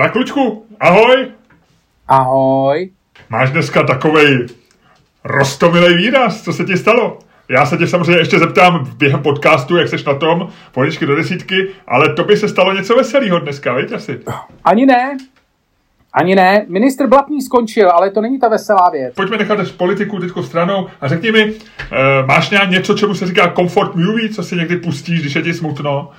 Tak, Lučku, ahoj. Ahoj. Máš dneska takovej rostomilej výraz, co se ti stalo? Já se tě samozřejmě ještě zeptám během podcastu, jak seš na tom, pojďky do desítky, ale to by se stalo něco veselého dneska, víš asi? Ani ne. Ani ne. Ministr Blatný skončil, ale to není ta veselá věc. Pojďme nechat politiku teďko stranou a řekni mi, e, máš nějak něco, čemu se říká comfort movie, co si někdy pustíš, když je ti smutno?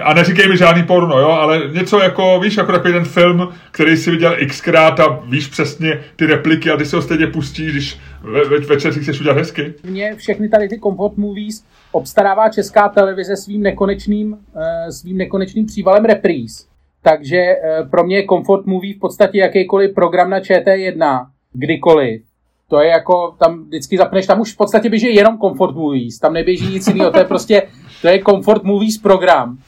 A neříkej mi žádný porno, jo, ale něco jako, víš, jako takový ten film, který si viděl xkrát a víš přesně ty repliky a ty se ho stejně pustíš, když ve, ve, večer si chceš udělat hezky. Mně všechny tady ty comfort movies obstarává česká televize svým nekonečným, uh, svým nekonečným přívalem repríz. Takže uh, pro mě je comfort movie v podstatě jakýkoliv program na ČT1, kdykoliv. To je jako, tam vždycky zapneš, tam už v podstatě běží jenom comfort movies, tam neběží nic jiného, to je prostě, to je comfort movies program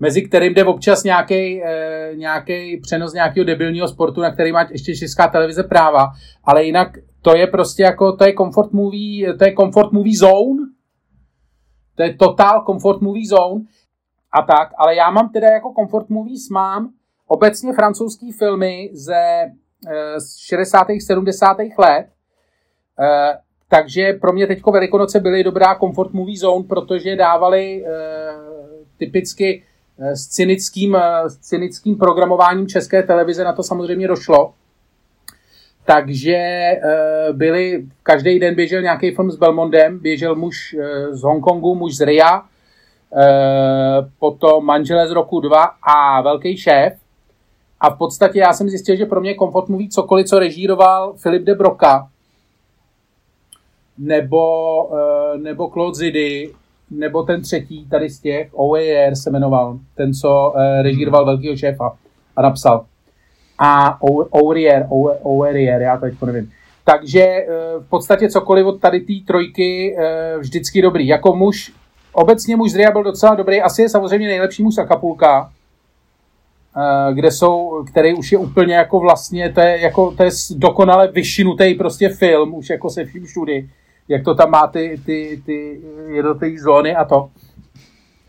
mezi kterým jde občas nějaký e, nějaký přenos nějakého debilního sportu, na který má ještě česká televize práva, ale jinak to je prostě jako, to je comfort movie, to je comfort movie zone, to je total comfort movie zone a tak, ale já mám teda jako comfort movies mám obecně francouzský filmy ze e, z 60. 70. let, e, takže pro mě teďko Velikonoce byly dobrá comfort movie zone, protože dávali e, typicky Eh, s cynickým, eh, s cynickým programováním české televize na to samozřejmě došlo. Takže eh, byli, každý den běžel nějaký film s Belmondem, běžel muž z Hongkongu, muž z Ria, potom Manželé z roku 2 a Velký šéf. A v podstatě já jsem zjistil, že pro mě komfort mluví cokoliv, co režíroval Filip de Broca, nebo, nebo Claude Zidy, nebo ten třetí tady z těch, OAR se jmenoval, ten, co uh, režíroval velkého šéfa a napsal. A Aurier, Aurier, já to teď nevím. Takže uh, v podstatě cokoliv od tady té trojky uh, vždycky dobrý. Jako muž, obecně muž z Ria byl docela dobrý, asi je samozřejmě nejlepší muž z Acapulka, kde jsou, který už je úplně jako vlastně, to je, jako, to je dokonale vyšinutý prostě film, už jako se vším všudy jak to tam má ty, ty, ty jednotlivé zóny a to,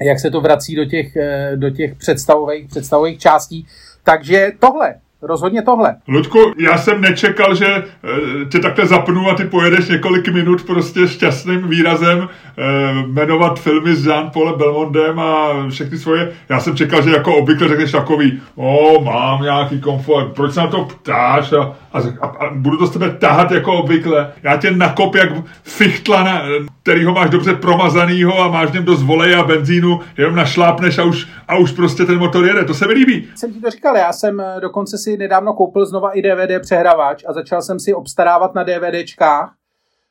jak se to vrací do těch, eh, do těch představových, představových částí. Takže tohle, Rozhodně tohle. Ludku, já jsem nečekal, že eh, tě takhle zapnu a ty pojedeš několik minut prostě šťastným výrazem eh, jmenovat filmy s Jean-Paulem Belmondem a všechny svoje. Já jsem čekal, že jako obvykle řekneš takový, o, mám nějaký komfort, proč se na to ptáš a, a, a, a budu to z tebe tahat jako obvykle. Já tě nakop jak fichtla, na, který ho máš dobře promazanýho a máš něm dost voleje a benzínu, jenom našlápneš a už, a už prostě ten motor jede. To se mi líbí. Jsem ti to říkal, já jsem eh, dokonce si nedávno koupil znova i DVD přehrávač a začal jsem si obstarávat na DVDčkách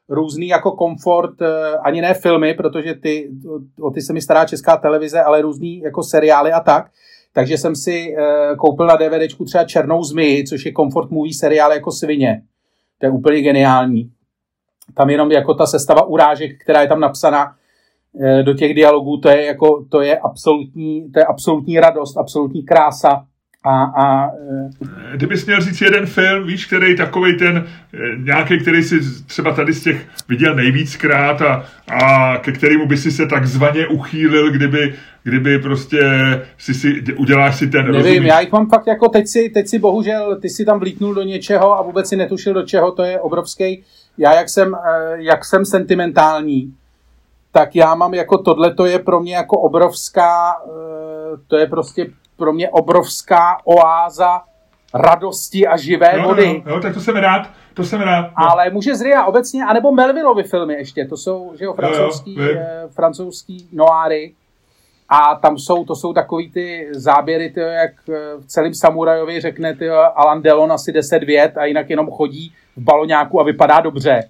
různý jako komfort, eh, ani ne filmy, protože ty, o ty se mi stará česká televize, ale různý jako seriály a tak. Takže jsem si eh, koupil na DVDčku třeba Černou zmi, což je komfort movie seriál jako svině. To je úplně geniální. Tam jenom jako ta sestava urážek, která je tam napsaná eh, do těch dialogů, to je jako, to je absolutní, to je absolutní radost, absolutní krása a, a, e, Kdybys měl říct jeden film, víš, který takový ten, e, nějaký, který si třeba tady z těch viděl nejvíckrát a, a ke kterému by si se takzvaně uchýlil, kdyby, kdyby prostě si, si uděláš si ten... Nevím, rozumíš? já jich mám fakt jako teď si, teď si bohužel, ty si tam vlítnul do něčeho a vůbec si netušil do čeho, to je obrovský. Já jak jsem, e, jak jsem sentimentální, tak já mám jako tohle, to je pro mě jako obrovská, to je prostě pro mě obrovská oáza radosti a živé jo, vody. Jo, jo, tak to jsem rád, to jsem rád. No. Ale může z Ria obecně, anebo Melvillovy filmy ještě, to jsou, že jo, francouzský, jo, jo, eh, francouzský noáry. A tam jsou, to jsou takový ty záběry, tyjo, jak eh, v celém Samurajovi řekne tyjo, Alan Delon asi 10 vět a jinak jenom chodí v baloňáku a vypadá dobře.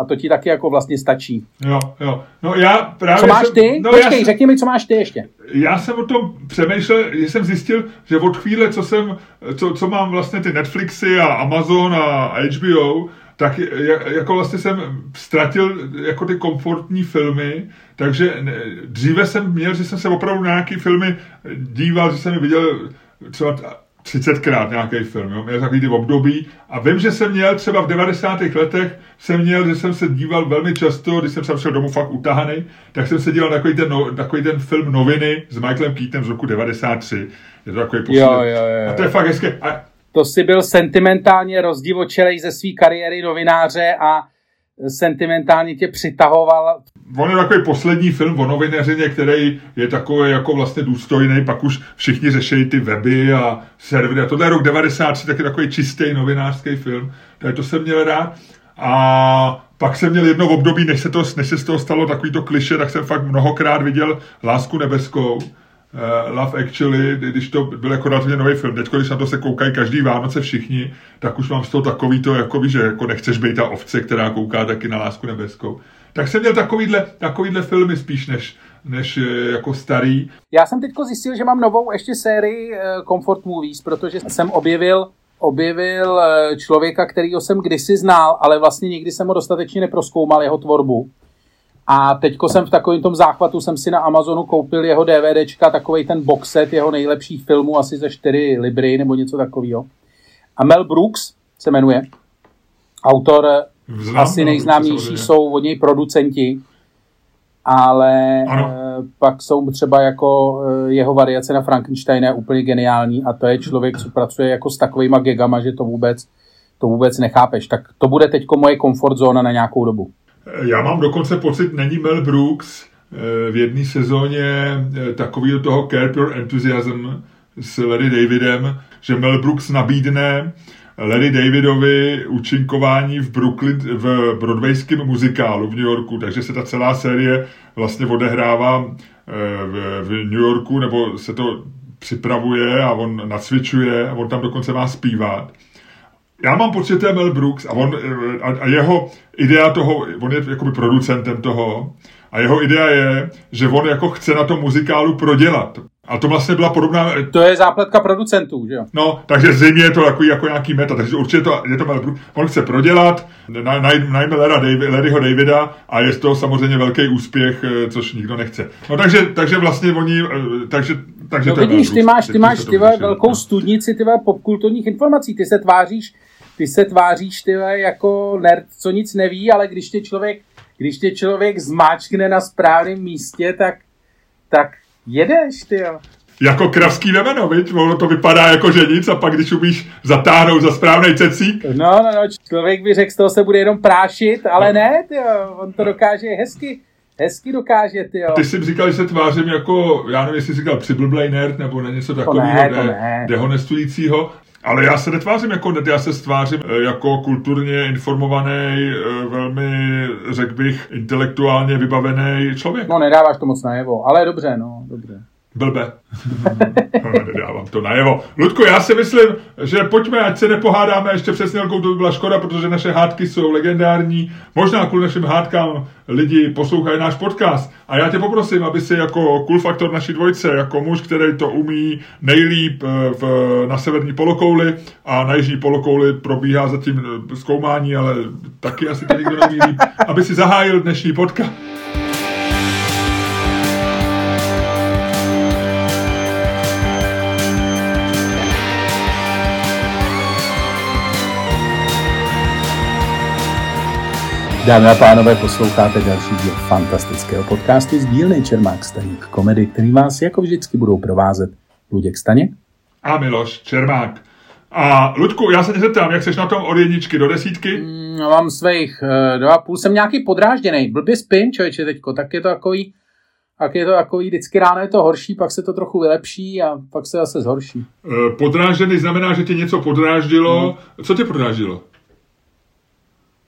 A to ti taky jako vlastně stačí. Jo, jo. No já právě co máš ty? No Počkej, já řekni mi, co máš ty ještě. Já jsem o tom přemýšlel, že jsem zjistil, že od chvíle, co jsem, co, co mám vlastně ty Netflixy a Amazon a HBO, tak jako vlastně jsem ztratil jako ty komfortní filmy, takže dříve jsem měl, že jsem se opravdu na nějaký filmy díval, že jsem je viděl třeba 30krát nějaký film, jo? měl takový ty období a vím, že jsem měl třeba v 90. letech, jsem měl, že jsem se díval velmi často, když jsem se přišel domů fakt utahaný, tak jsem se díval na takový ten, no, takový ten film Noviny s Michaelem Keatem z roku 93. Je to takový poslední. Jo, jo, jo. A to je fakt hezké. A... To si byl sentimentálně rozdivočelej ze své kariéry novináře a sentimentálně tě přitahoval. On je takový poslední film o novineřině, který je takový jako vlastně důstojný, pak už všichni řeší ty weby a servery. A tohle je rok 93, tak je takový čistý novinářský film. Takže to jsem měl rád. A pak jsem měl jedno období, než se, to, než se z toho stalo takový to kliše, tak jsem fakt mnohokrát viděl Lásku nebeskou uh, Love Actually, když to byl jako relativně nový film. Teď, když na to se koukají každý Vánoce všichni, tak už mám z toho takový to, jako že jako nechceš být ta ovce, která kouká taky na Lásku nebeskou. Tak jsem měl takovýhle, takovýhle filmy spíš než, než eh, jako starý. Já jsem teď zjistil, že mám novou ještě sérii uh, Comfort Movies, protože jsem objevil objevil člověka, kterýho jsem kdysi znal, ale vlastně nikdy jsem ho dostatečně neproskoumal, jeho tvorbu. A teďko jsem v takovém tom záchvatu, jsem si na Amazonu koupil jeho DVDčka, takový ten box set jeho nejlepších filmů, asi ze 4 libry nebo něco takového. A Mel Brooks se jmenuje. Autor Znám, asi nejznámější jsou od něj producenti, ale ano. Eh, pak jsou třeba jako eh, jeho variace na Frankensteina úplně geniální a to je člověk, co pracuje jako s takovýma gegama, že to vůbec, to vůbec nechápeš. Tak to bude teďko moje komfort zóna na nějakou dobu. Já mám dokonce pocit, není Mel Brooks eh, v jedné sezóně eh, takový do toho Curb Your Enthusiasm s Larry Davidem, že Mel Brooks nabídne Larry Davidovi účinkování v Brooklyn, v broadwayském muzikálu v New Yorku, takže se ta celá série vlastně odehrává eh, v, v New Yorku, nebo se to připravuje a on nacvičuje a on tam dokonce má zpívat já mám pocit, že to je Mel Brooks a, on, a, a jeho idea toho, on je jakoby producentem toho a jeho idea je, že on jako chce na tom muzikálu prodělat. A to vlastně byla podobná... To je zápletka producentů, že jo? No, takže zřejmě je to takový jako nějaký meta, takže určitě to, je to Mel Brooks. On chce prodělat, najme Larryho Davida a je to samozřejmě velký úspěch, eh, což nikdo nechce. No takže, takže vlastně oni, eh, takže takže no vidíš, ty máš, ty máš ty velkou studnici ty popkulturních informací, ty se tváříš, ty se tváříš ty jako nerd, co nic neví, ale když tě člověk, když tě člověk zmáčkne na správném místě, tak, tak jedeš, ty jo. Jako kravský vemeno, viď? Ono to vypadá jako že nic a pak když umíš zatáhnout za správný cecík. No, no, no, člověk by řekl, z toho se bude jenom prášit, ale no. ne, ty on to dokáže hezky hezky dokáže, ty jo. Ty jsi říkal, že se tvářím jako, já nevím, jestli jsi říkal přiblblej nerd, nebo na něco takového de, dehonestujícího. Ale já se netvářím jako net, já se stvářím eh, jako kulturně informovaný, eh, velmi, řekl bych, intelektuálně vybavený člověk. No, nedáváš to moc najevo, ale dobře, no, dobře. Blbe. nedávám to najevo. Ludku, já si myslím, že pojďme, ať se nepohádáme ještě přes Nilkou, to by byla škoda, protože naše hádky jsou legendární. Možná kvůli našim hádkám lidi poslouchají náš podcast. A já tě poprosím, aby si jako cool faktor naší dvojce, jako muž, který to umí nejlíp eh, v, na severní polokouli a na jižní polokouli probíhá zatím eh, zkoumání, ale taky asi to nikdo neví aby si zahájil dnešní podcast. Dámy a pánové, posloucháte další díl fantastického podcastu z dílny Čermák Staněk komedy, který vás jako vždycky budou provázet Luděk Staněk a Miloš Čermák. A Ludku, já se tě zeptám, jak seš na tom od jedničky do desítky? Mm, mám svých uh, dva a půl, jsem nějaký podrážděný, blbě spím, člověče, teďko, tak je to takový, tak je to takový, vždycky ráno je to horší, pak se to trochu vylepší a pak se zase zhorší. Uh, podrážděný znamená, že tě něco podráždilo. Hmm. Co tě podráždilo?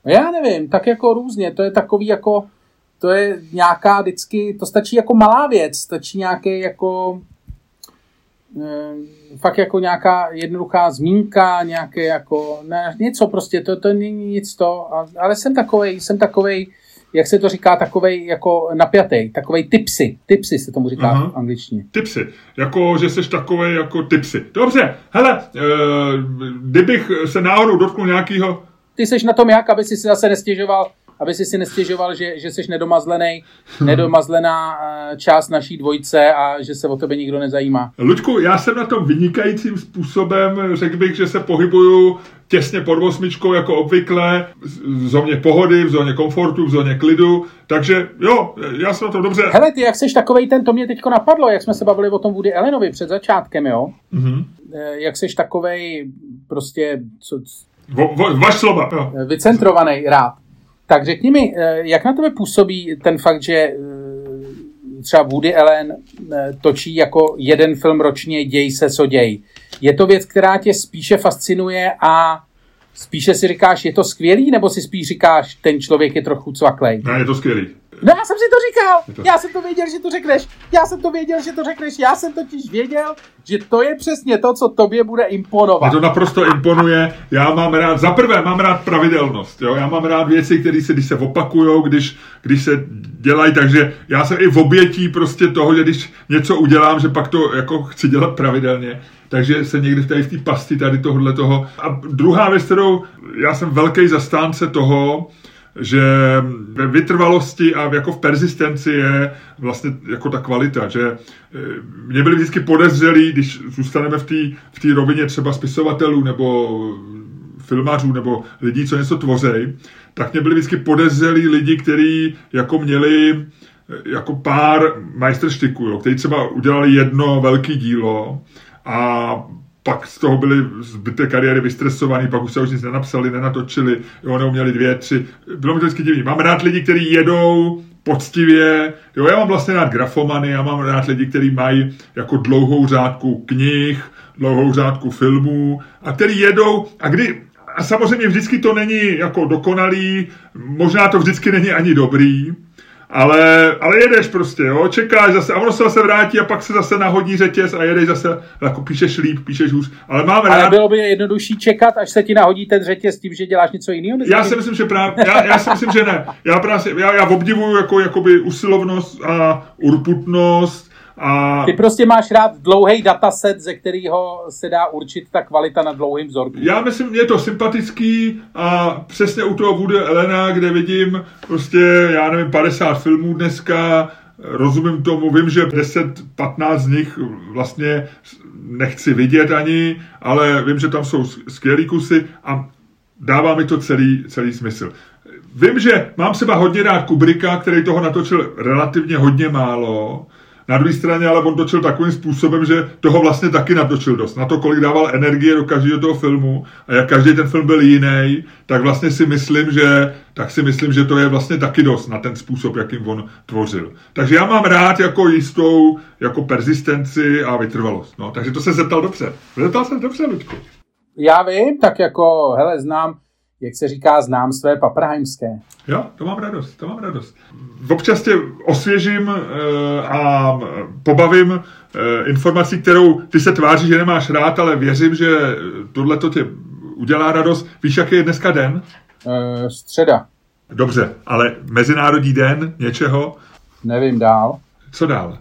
Já nevím, tak jako různě, to je takový jako, to je nějaká vždycky, to stačí jako malá věc, stačí nějaký jako, e, fakt jako nějaká jednoduchá zmínka, nějaké jako, ne, něco prostě, to, to není nic to, ale jsem takovej, jsem takovej, jak se to říká, takovej jako napjatý, takovej tipsy, tipsy se tomu říká uh-huh. v angličtině. Tipsy, jako že jsi takovej jako tipsy. Dobře, hele, e, kdybych se náhodou dotknul nějakého ty seš na tom jak, aby si si zase nestěžoval, aby si si nestěžoval, že, že jsi nedomazlený, nedomazlená eh, část naší dvojce a že se o tebe nikdo nezajímá. Luďku, já jsem na tom vynikajícím způsobem, řekl bych, že se pohybuju těsně pod osmičkou jako obvykle, v zóně pohody, v zóně komfortu, v zóně klidu, takže jo, já jsem na to dobře. Hele, ty jak seš takovej ten, to mě teďko napadlo, jak jsme se bavili o tom Woody Allenovi před začátkem, jo? Mm-hmm. Jak seš takovej prostě, co, vo, vo, vaš slova, jo. vycentrovaný rád. Tak řekni mi, eh, jak na tebe působí ten fakt, že eh, třeba Woody Allen točí jako jeden film ročně Děj se, co děj. Je to věc, která tě spíše fascinuje a spíše si říkáš, je to skvělý, nebo si spíš říkáš, ten člověk je trochu cvaklej? Ne, je to skvělý. No já jsem si to říkal, já jsem to věděl, že to řekneš, já jsem to věděl, že to řekneš, já jsem totiž věděl, že to je přesně to, co tobě bude imponovat. Mě to naprosto imponuje, já mám rád, za prvé mám rád pravidelnost, jo? já mám rád věci, které se, když se opakujou, když, když se dělají, takže já jsem i v obětí prostě toho, že když něco udělám, že pak to jako chci dělat pravidelně takže se někdy v té, v té pasti tady tohohle toho. A druhá věc, kterou já jsem velký zastánce toho, že ve vytrvalosti a jako v persistenci je vlastně jako ta kvalita, že e, mě byli vždycky podezřelí, když zůstaneme v té v tý rovině třeba spisovatelů nebo filmařů nebo lidí, co něco tvořej, tak mě byli vždycky podezřelí lidi, kteří jako měli e, jako pár majstrštiků, jo, kteří třeba udělali jedno velké dílo a pak z toho byli zbytek kariéry vystresovaný, pak už se už nic nenapsali, nenatočili, jo, neuměli dvě, tři. Bylo mi to vždycky divný. Mám rád lidi, kteří jedou poctivě, jo, já mám vlastně rád grafomany, já mám rád lidi, kteří mají jako dlouhou řádku knih, dlouhou řádku filmů a který jedou a kdy, a samozřejmě vždycky to není jako dokonalý, možná to vždycky není ani dobrý, ale, ale jedeš prostě, jo, čekáš zase a ono se zase vrátí a pak se zase nahodí řetěz a jedeš zase, jako píšeš líp, píšeš hůř, ale mám rád... Ale bylo by jednodušší čekat, až se ti nahodí ten řetěz tím, že děláš něco jiného? Já si myslím, že právě, já, já si myslím, že ne. Já, právě, já, já obdivuju jako, jakoby usilovnost a urputnost a... Ty prostě máš rád dlouhý dataset, ze kterého se dá určit ta kvalita na dlouhým vzorku. Já myslím, je to sympatický a přesně u toho bude Elena, kde vidím prostě, já nevím, 50 filmů dneska, rozumím tomu, vím, že 10-15 z nich vlastně nechci vidět ani, ale vím, že tam jsou skvělý kusy a dává mi to celý, celý smysl. Vím, že mám seba hodně rád Kubrika, který toho natočil relativně hodně málo, na druhé straně ale on točil takovým způsobem, že toho vlastně taky natočil dost. Na to, kolik dával energie do každého toho filmu a jak každý ten film byl jiný, tak vlastně si myslím, že tak si myslím, že to je vlastně taky dost na ten způsob, jakým on tvořil. Takže já mám rád jako jistou jako persistenci a vytrvalost. No, takže to se zeptal dobře. Zeptal se dobře, Ludku. Já vím, tak jako, hele, znám jak se říká, znám své paprahajmské. Jo, to mám radost, to mám radost. Občas tě osvěžím e, a pobavím e, informací, kterou ty se tváří, že nemáš rád, ale věřím, že tohle to tě udělá radost. Víš, jaký je dneska den? Středa. Dobře, ale Mezinárodní den něčeho? Nevím dál. Co dál?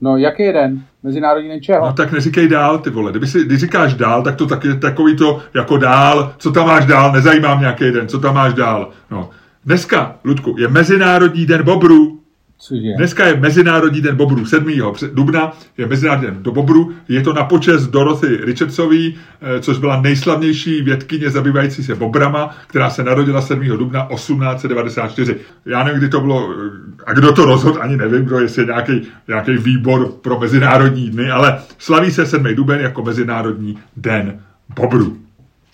No, jaký je den? Mezinárodní den čeho? No tak neříkej dál, ty vole. Kdyby si, když říkáš dál, tak to taky takový to jako dál, co tam máš dál, nezajímá mě nějaký den, co tam máš dál. No. Dneska, Ludku, je Mezinárodní den bobrů. Cože? Dneska je Mezinárodní den bobrů, 7. dubna je Mezinárodní den do bobru. Je to na počest Dorothy Richardsový, eh, což byla nejslavnější vědkyně zabývající se bobrama, která se narodila 7. dubna 1894. Já nevím, kdy to bylo, eh, a kdo to rozhodl, ani nevím, kdo jestli nějaký, nějaký výbor pro Mezinárodní dny, ale slaví se 7. duben jako Mezinárodní den bobru.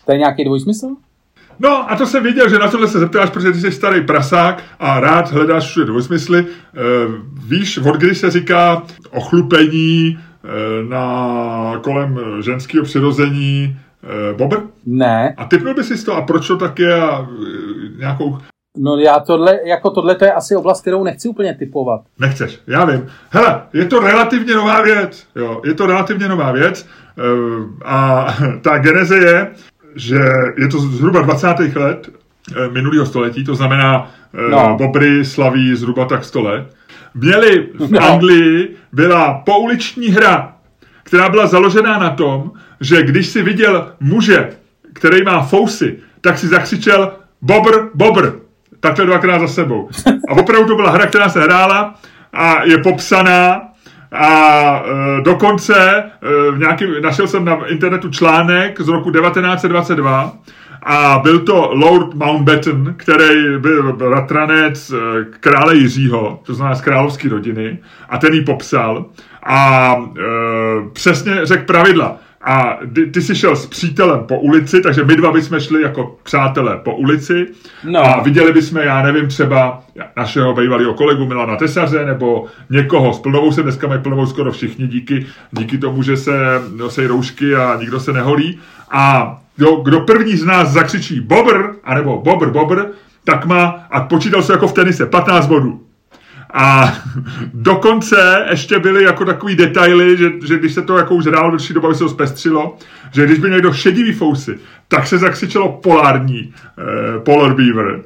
To je nějaký dvojsmysl? No a to jsem viděl, že na tohle se zeptáš, protože ty jsi starý prasák a rád hledáš všude dvojsmysly. E, víš, od kdy se říká ochlupení e, na kolem ženského přirození e, bobr? Ne. A typnul by si to a proč to tak je a e, nějakou... No já tohle, jako tohle to je asi oblast, kterou nechci úplně typovat. Nechceš, já vím. Hele, je to relativně nová věc, jo, je to relativně nová věc e, a ta geneze je, že je to zhruba 20. let eh, minulého století, to znamená, eh, no. Bobry slaví zhruba tak 100 let. Měli v no. Anglii, byla pouliční hra, která byla založená na tom, že když si viděl muže, který má fousy, tak si zakřičel Bobr, Bobr. takhle dvakrát za sebou. A opravdu to byla hra, která se hrála a je popsaná a e, dokonce e, nějaký, našel jsem na internetu článek z roku 1922 a byl to Lord Mountbatten, který byl bratranec e, krále Jiřího, to znamená z královské rodiny, a ten ji popsal a e, přesně řekl pravidla. A ty, ty jsi šel s přítelem po ulici, takže my dva bychom šli jako přátelé po ulici no. a viděli bychom, já nevím, třeba našeho bývalého kolegu Milana Tesaře nebo někoho. S plnovou se dneska mají plnovou skoro všichni díky, díky tomu, že se nosí roušky a nikdo se neholí. A kdo, kdo první z nás zakřičí bobr, anebo bobr, bobr, tak má, a počítal se jako v tenise, 15 bodů. A dokonce ještě byly jako takový detaily, že, že když se to jako už hrálo do doba, se to zpestřilo, že když by někdo šedivý fousy, tak se zakřičelo polární eh, Polar Beaver.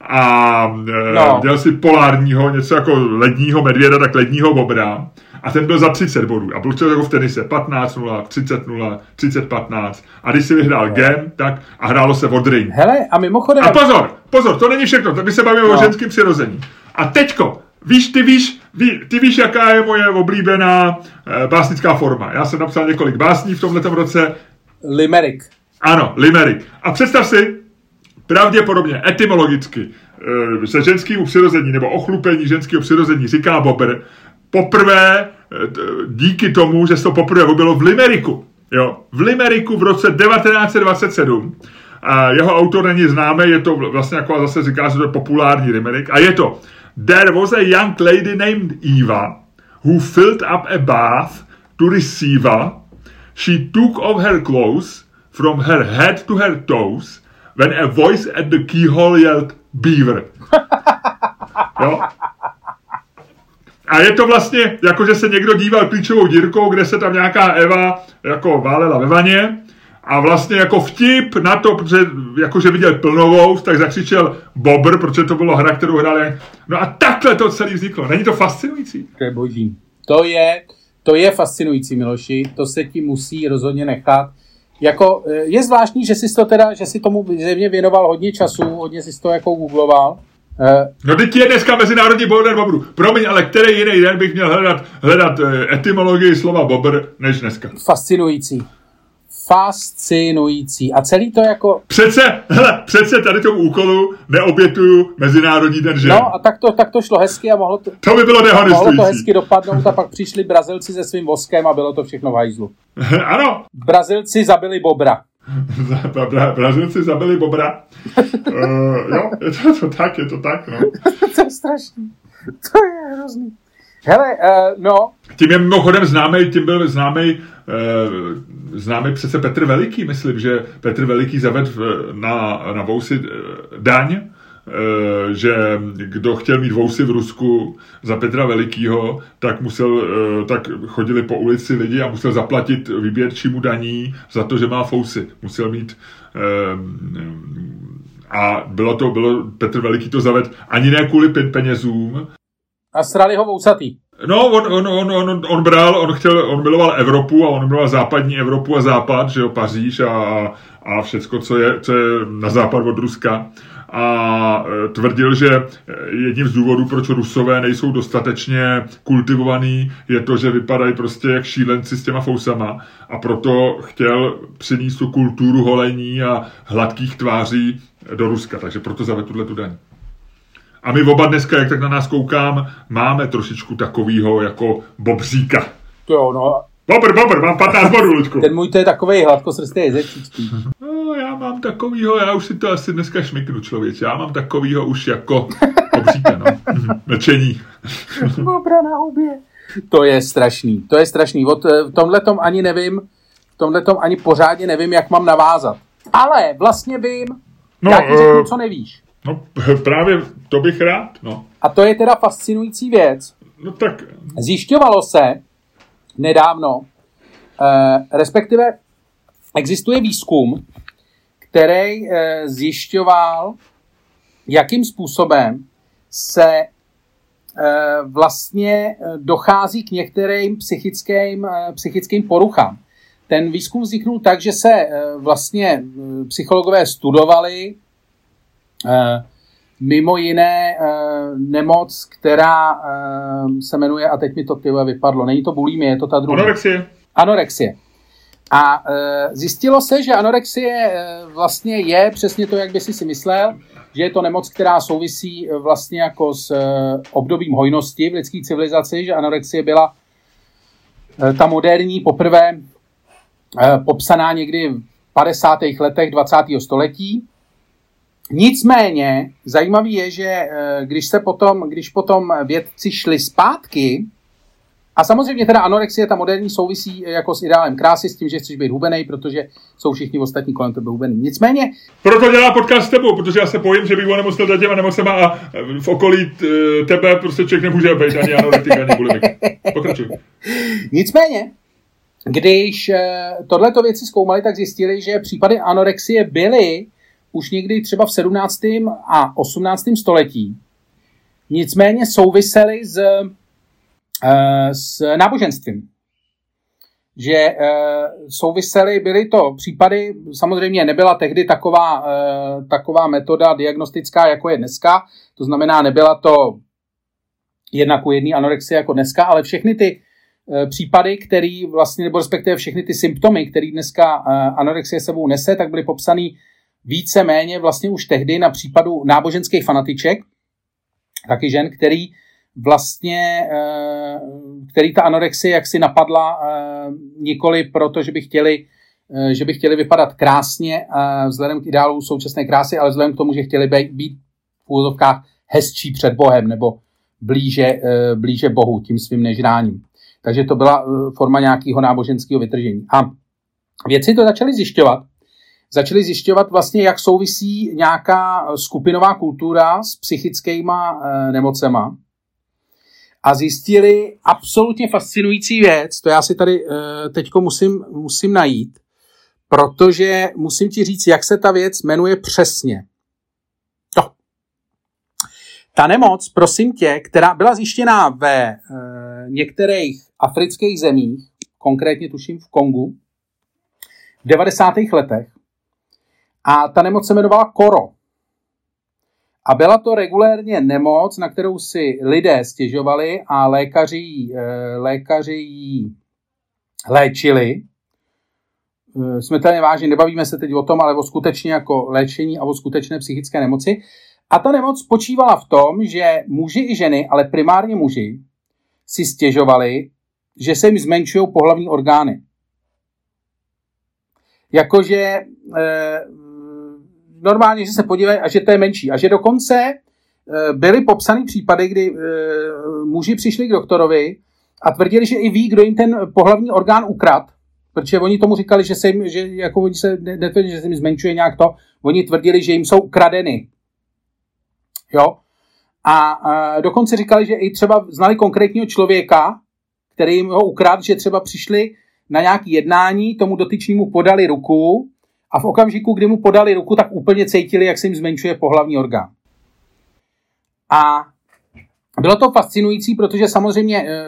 A eh, no. dělal si polárního, něco jako ledního medvěda, tak ledního bobra. A ten byl za 30 bodů. A bylo to jako v tenise 15-0, 30-0, 30-15. A když si vyhrál no. game, tak a hrálo se o drink. Hele, a mimochodem... A pozor, pozor, to není všechno, tak my se bavíme no. o ženském přirození. A teďko, víš, ty víš, ví, ty víš, jaká je moje oblíbená e, básnická forma. Já jsem napsal několik básní v tomto roce. Limerick. Ano, limerick. A představ si, pravděpodobně, etymologicky, e, se ženským přirození nebo ochlupení ženského přirození říká Bobr, poprvé e, díky tomu, že se to poprvé objevilo v Limeriku. Jo, v Limeriku v roce 1927 a jeho autor není známý, je to vlastně jako zase říká, že to je populární limerick. A je to There was a young lady named Eva who filled up a bath to receive her. She took off her clothes from her head to her toes when a voice at the keyhole yelled beaver. Jo? A je to vlastně, jako že se někdo díval klíčovou dírkou, kde se tam nějaká Eva jako válela ve vaně a vlastně jako vtip na to, protože jakože viděl plnovou, tak zakřičel Bobr, protože to bylo hra, kterou hráli. No a takhle to celý vzniklo. Není to fascinující? To je boží. To je, to je fascinující, Miloši. To se ti musí rozhodně nechat. Jako, eh, je zvláštní, že jsi to teda, že si tomu zjevně věnoval hodně času, hodně jsi to jako googloval. Uh, no teď je dneska Mezinárodní den bobru. Promiň, ale který jiný den bych měl hledat, hledat eh, etymologii slova bobr než dneska? Fascinující fascinující. A celý to jako... Přece, hele, přece tady tomu úkolu neobětuju Mezinárodní den žen. No a tak to, tak to šlo hezky a mohlo to... To by bylo Mohlo to hezky dopadnout a pak přišli Brazilci se svým voskem a bylo to všechno v hajzlu. ano. Brazilci zabili Bobra. Bra, Brazilci zabili Bobra. uh, jo, je to, to tak, je to tak, no. to je strašný. To je hrozný. Hele, uh, no. Tím je mimochodem známý, tím byl známý, uh, známý přece Petr Veliký, myslím, že Petr Veliký zavedl na, na Vousy daň, že kdo chtěl mít vousy v Rusku za Petra Velikýho, tak musel, tak chodili po ulici lidi a musel zaplatit vyběrčímu daní za to, že má fousy. Musel mít a bylo to, bylo, Petr Veliký to zaved ani ne kvůli penězům, a srali ho vousatý. No, on, on, on, on, on bral, on chtěl, on miloval Evropu a on miloval západní Evropu a západ, že jo, Paříž a, a všecko, co je, co je na západ od Ruska. A e, tvrdil, že jedním z důvodů, proč Rusové nejsou dostatečně kultivovaný, je to, že vypadají prostě jak šílenci s těma fousama a proto chtěl přinést tu kulturu holení a hladkých tváří do Ruska, takže proto zavedl tuhle tu daň. A my oba dneska, jak tak na nás koukám, máme trošičku takovýho jako bobříka. To jo, no. Bobr, bobr, mám 15 bodů, Ludku. Ten můj to je takový hladkosrstý jezečíčký. No, já mám takovýho, já už si to asi dneska šmiknu, člověče. Já mám takovýho už jako bobříka, no. Mlčení. Bobra na hubě. To je strašný, to je strašný. Od, eh, v tomhle tom ani nevím, v tomhle tom ani pořádně nevím, jak mám navázat. Ale vlastně vím, no, já ti řeknu, uh, co nevíš. No právě to bych rád, no. A to je teda fascinující věc. No tak... Zjišťovalo se nedávno, eh, respektive existuje výzkum, který eh, zjišťoval, jakým způsobem se eh, vlastně dochází k některým psychickým, eh, psychickým poruchám. Ten výzkum vzniknul tak, že se eh, vlastně psychologové studovali mimo jiné e, nemoc, která e, se jmenuje, a teď mi to tyhle vypadlo, není to bulimie, je to ta druhá. Anorexie. Anorexie. A zjistilo se, že anorexie vlastně je přesně to, jak by si si myslel, že je to nemoc, která souvisí vlastně jako s obdobím hojnosti v lidské civilizaci, že anorexie byla ta moderní poprvé popsaná někdy v 50. letech 20. století. Nicméně zajímavý je, že když se potom, když potom vědci šli zpátky a samozřejmě teda anorexie, ta moderní souvisí jako s ideálem krásy, s tím, že chceš být hubený, protože jsou všichni ostatní kolem tebe hubený. Nicméně... Proto dělá podcast s tebou, protože já se bojím, že bych onemocnil za těma nemocema a v okolí tebe prostě člověk nemůže být ani anorektik, ani bulimik. Pokračuj. Nicméně, když eh, tohleto věci zkoumali, tak zjistili, že případy anorexie byly už někdy třeba v 17. a 18. století. Nicméně souvisely s Eh, s náboženstvím. Že eh, souvisely, byly to případy, samozřejmě nebyla tehdy taková, eh, taková metoda diagnostická, jako je dneska, to znamená, nebyla to jedna ku jedný anorexie jako dneska, ale všechny ty případy, který vlastně, nebo respektive všechny ty symptomy, které dneska anorexie sebou nese, tak byly popsané více méně vlastně už tehdy na případu náboženských fanatiček, taky žen, který vlastně, eh, který ta anorexie jaksi napadla eh, nikoli proto, že by chtěli eh, že by chtěli vypadat krásně vzhledem k ideálu současné krásy, ale vzhledem k tomu, že chtěli být v úvodovkách hezčí před Bohem nebo blíže, blíže Bohu tím svým nežráním. Takže to byla forma nějakého náboženského vytržení. A věci to začaly zjišťovat. Začali zjišťovat vlastně, jak souvisí nějaká skupinová kultura s psychickýma nemocema a zjistili absolutně fascinující věc, to já si tady uh, teďko musím, musím najít, protože musím ti říct, jak se ta věc jmenuje přesně. To. Ta nemoc, prosím tě, která byla zjištěná ve uh, některých afrických zemích, konkrétně tuším v Kongu, v 90. letech, a ta nemoc se jmenovala Koro. A byla to regulérně nemoc, na kterou si lidé stěžovali a lékaři, eh, lékaři ji léčili. Eh, jsme tady vážně, nebavíme se teď o tom, ale o skutečně jako léčení a o skutečné psychické nemoci. A ta nemoc spočívala v tom, že muži i ženy, ale primárně muži, si stěžovali, že se jim zmenšují pohlavní orgány. Jakože e, normálně, že se podívají a že to je menší. A že dokonce eh, byly popsány případy, kdy eh, muži přišli k doktorovi a tvrdili, že i ví, kdo jim ten pohlavní orgán ukrad, protože oni tomu říkali, že se jim, že jako oni se netvrdili, že se jim zmenšuje nějak to, oni tvrdili, že jim jsou ukradeny. Jo? A, a dokonce říkali, že i třeba znali konkrétního člověka, který jim ho ukradl, že třeba přišli na nějaké jednání, tomu dotyčnímu podali ruku a v okamžiku, kdy mu podali ruku, tak úplně cítili, jak se jim zmenšuje pohlavní orgán. A bylo to fascinující, protože samozřejmě eh,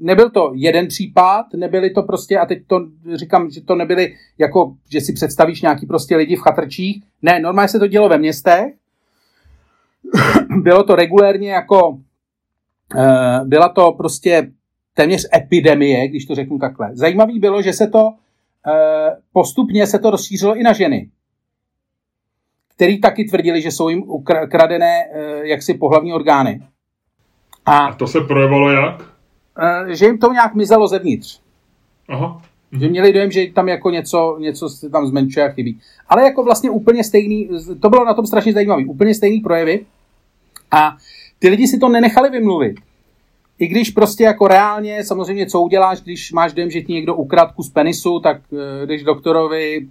nebyl to jeden případ, nebyly to prostě, a teď to říkám, že to nebyly jako, že si představíš nějaký prostě lidi v chatrčích. Ne, normálně se to dělo ve městech. Bylo to regulérně jako, eh, byla to prostě téměř epidemie, když to řeknu takhle. Zajímavý bylo, že se to postupně se to rozšířilo i na ženy, který taky tvrdili, že jsou jim ukradené eh, jaksi pohlavní orgány. A, A to se projevalo jak? Eh, že jim to nějak mizelo zevnitř. Aha. Že měli dojem, že tam jako něco, něco se tam zmenšuje a chybí. Ale jako vlastně úplně stejný, to bylo na tom strašně zajímavé, úplně stejný projevy. A ty lidi si to nenechali vymluvit i když prostě jako reálně, samozřejmě co uděláš, když máš dojem, že ti někdo ukradl kus penisu, tak eh, když doktorovi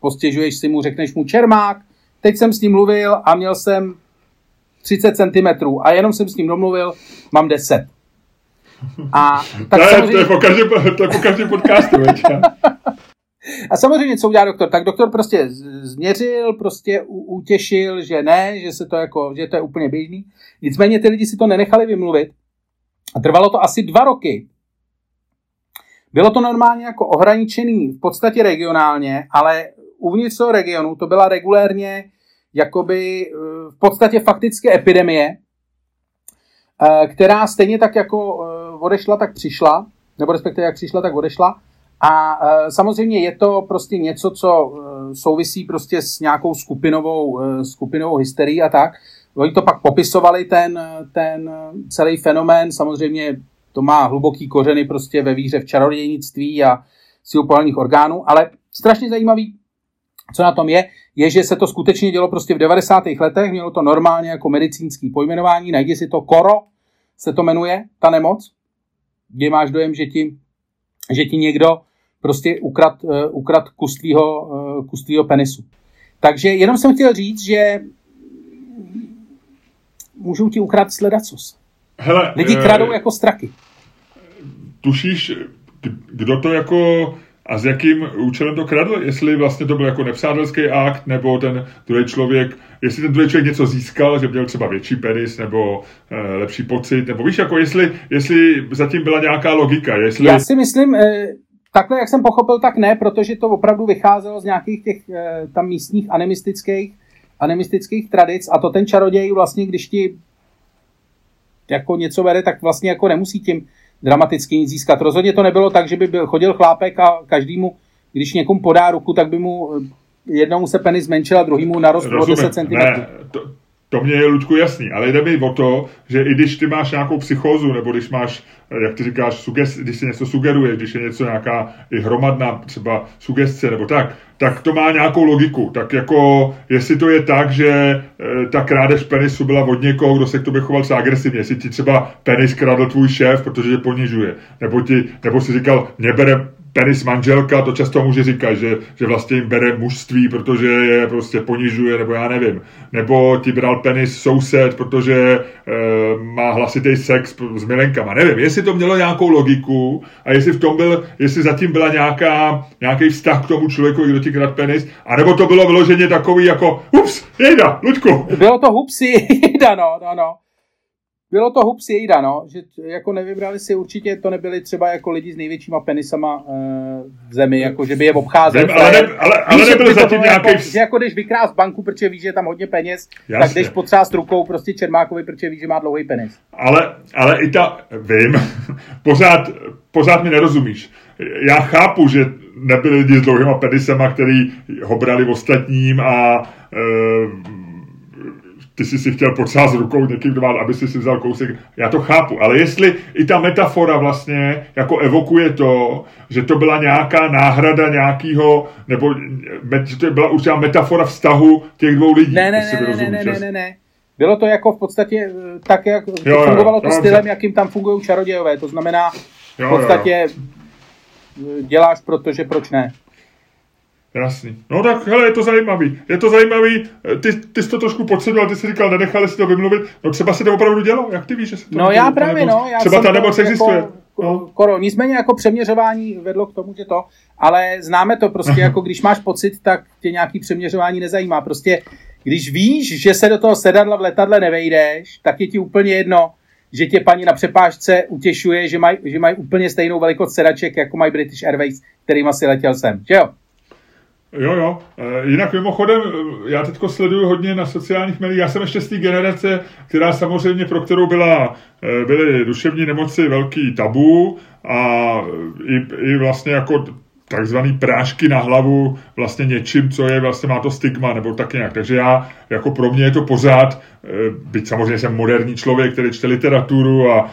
postěžuješ si mu, řekneš mu čermák, teď jsem s ním mluvil a měl jsem 30 cm a jenom jsem s ním domluvil, mám 10. A tak to, je, samozřejmě... to, je po každém, to je po každém podcastu, A samozřejmě, co udělá doktor? Tak doktor prostě změřil, prostě utěšil, že ne, že se to jako, že to je úplně běžný. Nicméně ty lidi si to nenechali vymluvit a trvalo to asi dva roky. Bylo to normálně jako ohraničený v podstatě regionálně, ale uvnitř toho regionu to byla regulérně jakoby eh, v podstatě faktické epidemie, která stejně tak jako odešla, tak přišla, nebo respektive jak přišla, tak odešla. A samozřejmě je to prostě něco, co souvisí prostě s nějakou skupinovou, skupinovou hysterií a tak. Oni to pak popisovali, ten, ten celý fenomén, samozřejmě to má hluboký kořeny prostě ve víře v čarodějnictví a silopolných orgánů, ale strašně zajímavý, co na tom je, je, že se to skutečně dělo prostě v 90. letech, mělo to normálně jako medicínský pojmenování, najdi si to, koro se to jmenuje, ta nemoc, kde máš dojem, že ti, že ti někdo prostě ukrad, uh, ukrad kus tvýho, uh, kus tvýho penisu. Takže jenom jsem chtěl říct, že můžou ti ukrat sledacos. Hele, Lidi uh, kradou jako straky. Tušíš, kdo to jako a s jakým účelem to kradl? Jestli vlastně to byl jako nepřátelský akt, nebo ten druhý člověk, jestli ten druhý člověk něco získal, že měl třeba větší penis, nebo e, lepší pocit, nebo víš, jako jestli, jestli zatím byla nějaká logika. Jestli... Já si myslím, e, takhle, jak jsem pochopil, tak ne, protože to opravdu vycházelo z nějakých těch e, tam místních animistických, animistických tradic a to ten čaroděj vlastně, když ti jako něco vede, tak vlastně jako nemusí tím dramaticky nic získat. Rozhodně to nebylo tak, že by byl, chodil chlápek a každému, když někomu podá ruku, tak by mu jednomu se penis zmenšil a druhýmu narost o 10 cm. Ne, to, to mě je, Luďku, jasný, ale jde mi o to, že i když ty máš nějakou psychózu, nebo když máš, jak ty říkáš, sugest, když se něco sugeruje, když je něco nějaká i hromadná třeba sugestce, nebo tak, tak to má nějakou logiku. Tak jako, jestli to je tak, že e, ta krádež penisu byla od někoho, kdo se k tobě choval třeba agresivně, jestli ti třeba penis kradl tvůj šéf, protože tě ponižuje, nebo, ti, nebo si říkal, mě bere penis manželka, to často může říkat, že, že vlastně jim bere mužství, protože je prostě ponižuje, nebo já nevím. Nebo ti bral penis soused, protože e, má hlasitý sex s milenkama. Nevím, jestli to mělo nějakou logiku a jestli v tom byl, jestli zatím byla nějaká, nějaký vztah k tomu člověku, kdo ti krát penis, anebo to bylo vyloženě takový jako, ups, jejda, Luďku. Bylo to hupsi, jejda, no, no, no. Bylo to hub jejda, no, že jako nevybrali si určitě, to nebyli třeba jako lidi s největšíma penisama uh, v zemi, jako že by je obcházeli. Ne, ale, ne, ale, ale víš, nebyl zatím nějaký... Jako, že jako když vykrás banku, protože víš, že je tam hodně peněz, Jasně. tak když potřást rukou prostě Čermákovi, protože víš, že má dlouhý penis. Ale, ale i ta, vím, pořád, pořád mi nerozumíš. Já chápu, že nebyli lidi s dlouhýma penisama, který ho brali ostatním a uh, ty jsi si chtěl potřást rukou někým doma, aby si si vzal kousek. Já to chápu, ale jestli i ta metafora vlastně jako evokuje to, že to byla nějaká náhrada nějakého, nebo že to byla určitá metafora vztahu těch dvou lidí. Ne, ne, ne, ne, ne, ne, ne, ne. Bylo to jako v podstatě eh, tak, jak jo, fungovalo jo, to stylem, jakým tam fungují čarodějové. To znamená, v podstatě jo, jo. děláš, protože proč ne. Jasný. No tak, hele, je to zajímavý. Je to zajímavý, ty, ty jsi to trošku podsedl, ty jsi říkal, nenechali si to vymluvit. No třeba se to opravdu dělo, jak ty víš, že se to No já právě, nemoc, no. Já třeba ta nemoc jako, existuje. No. Koro, nicméně jako přeměřování vedlo k tomu, že to, ale známe to prostě, jako když máš pocit, tak tě nějaký přeměřování nezajímá. Prostě když víš, že se do toho sedadla v letadle nevejdeš, tak je ti úplně jedno, že tě paní na přepážce utěšuje, že mají že maj úplně stejnou velikost sedaček, jako mají British Airways, kterým asi letěl jsem. Že jo? Jo, jo. E, jinak mimochodem, e, já teďko sleduju hodně na sociálních médiích. Já jsem ještě z té generace, která samozřejmě, pro kterou byla, e, byly duševní nemoci velký tabu a i, i vlastně jako takzvaný prášky na hlavu vlastně něčím, co je vlastně má to stigma, nebo tak nějak. Takže já, jako pro mě je to pořád, byť samozřejmě jsem moderní člověk, který čte literaturu a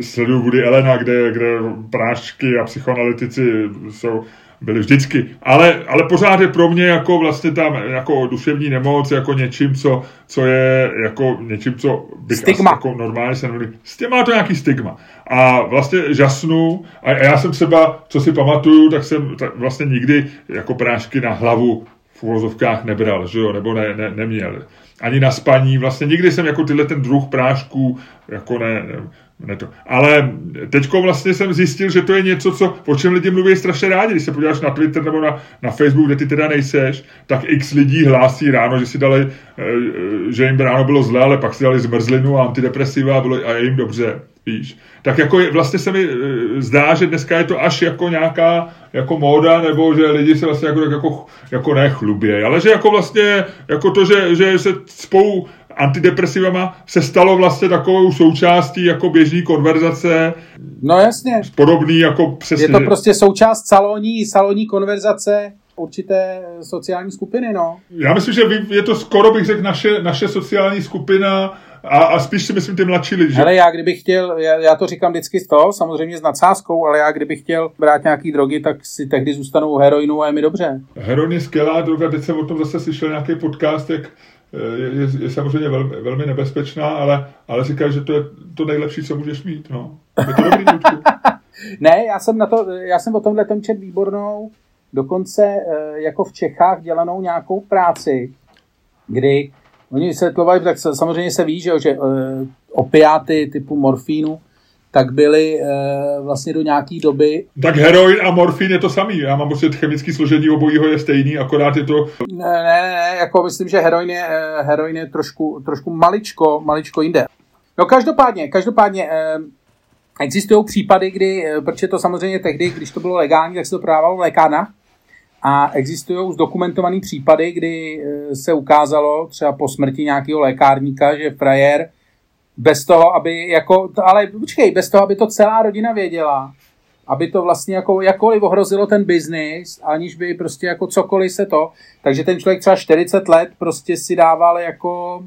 sleduju Woody Elena, kde, kde prášky a psychoanalytici jsou byly vždycky. Ale, ale pořád je pro mě jako vlastně tam jako duševní nemoc, jako něčím, co, co je jako něčím, co bych stigma. Asi jako normálně se nevím. Má to nějaký stigma. A vlastně žasnu, a já jsem třeba, co si pamatuju, tak jsem tak vlastně nikdy jako prášky na hlavu v uvozovkách nebral, že jo, nebo ne, ne, neměl. Ani na spaní, vlastně nikdy jsem jako tyhle ten druh prášků jako ne, ne ne to. Ale teďko vlastně jsem zjistil, že to je něco, co, o čem lidi mluví strašně rádi. Když se podíváš na Twitter nebo na, na Facebook, kde ty teda nejseš, tak x lidí hlásí ráno, že si dali, eh, že jim ráno bylo zlé, ale pak si dali zmrzlinu a antidepresiva a, bylo, a je jim dobře. víš, tak jako je, vlastně se mi e, zdá, že dneska je to až jako nějaká jako móda, nebo že lidi se vlastně jako, jako, jako nechlubějí, ale že jako vlastně, jako to, že, že se spou antidepresivama se stalo vlastně takovou součástí jako běžný konverzace. No jasně. Podobný jako přesně. Je to prostě součást salonní, salonní konverzace určité sociální skupiny, no. Já myslím, že je to skoro bych řekl naše, naše sociální skupina a, a spíš si myslím ty mladší lidi. Ale já kdybych chtěl, já, já to říkám vždycky z toho, samozřejmě s nadsázkou, ale já kdybych chtěl brát nějaký drogy, tak si tehdy zůstanou heroinu a je mi dobře. Heroin je skvělá droga, teď jsem o tom zase slyšel nějaký podcast, jak je, je, samozřejmě velmi, velmi nebezpečná, ale, ale říkají, že to je to nejlepší, co můžeš mít. No. Je to dobrý, ne, já jsem, na to, já jsem o tomhle tom čet výbornou, dokonce eh, jako v Čechách dělanou nějakou práci, kdy Oni vysvětlovali, tak samozřejmě se ví, že, že uh, opiáty typu morfínu, tak byly uh, vlastně do nějaké doby... Tak heroin a morfín je to samý. Já mám pocit, chemický složení obojího je stejný, akorát je to... Ne, ne, ne, jako myslím, že heroin je, uh, heroin je trošku, trošku maličko, maličko jinde. No každopádně, každopádně uh, existují případy, kdy, protože to samozřejmě tehdy, když to bylo legální, tak se to prodávalo v lékárnách, a existují zdokumentované případy, kdy se ukázalo třeba po smrti nějakého lékárníka, že frajer bez toho, aby jako, ale počkej, bez toho, aby to celá rodina věděla, aby to vlastně jako, jakkoliv ohrozilo ten biznis, aniž by prostě jako cokoliv se to, takže ten člověk třeba 40 let prostě si dával jako,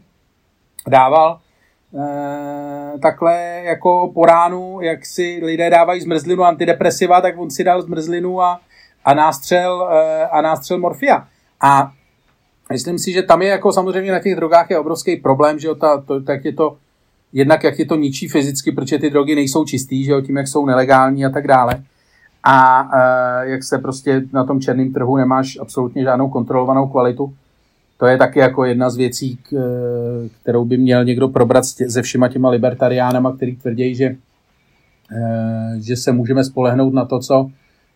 dával e, takhle jako po ránu, jak si lidé dávají zmrzlinu antidepresiva, tak on si dal zmrzlinu a a nástřel, eh, a nástřel morfia. A myslím si, že tam je jako samozřejmě na těch drogách je obrovský problém, že jo, ta, to, tak je to jednak jak je to ničí fyzicky, protože ty drogy nejsou čistý, že jo, tím, jak jsou nelegální a tak dále. A e, jak se prostě na tom černém trhu nemáš absolutně žádnou kontrolovanou kvalitu, to je taky jako jedna z věcí, k, kterou by měl někdo probrat se všema těma libertariánama, který tvrdí, že, e, že se můžeme spolehnout na to, co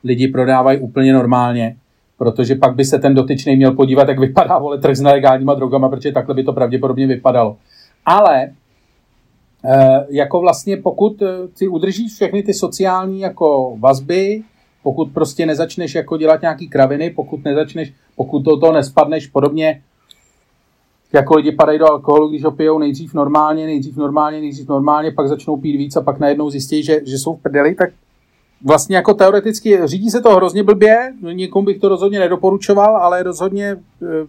lidi prodávají úplně normálně, protože pak by se ten dotyčný měl podívat, jak vypadá vole trh s nelegálníma drogama, protože takhle by to pravděpodobně vypadalo. Ale jako vlastně pokud eh, ty udržíš všechny ty sociální jako vazby, pokud prostě nezačneš jako dělat nějaký kraviny, pokud nezačneš, pokud do toho nespadneš podobně, jako lidi padají do alkoholu, když ho pijou nejdřív normálně, nejdřív normálně, nejdřív normálně, pak začnou pít víc a pak najednou zjistí, že, že jsou v prdeli, tak vlastně jako teoreticky řídí se to hrozně blbě, nikomu bych to rozhodně nedoporučoval, ale rozhodně e,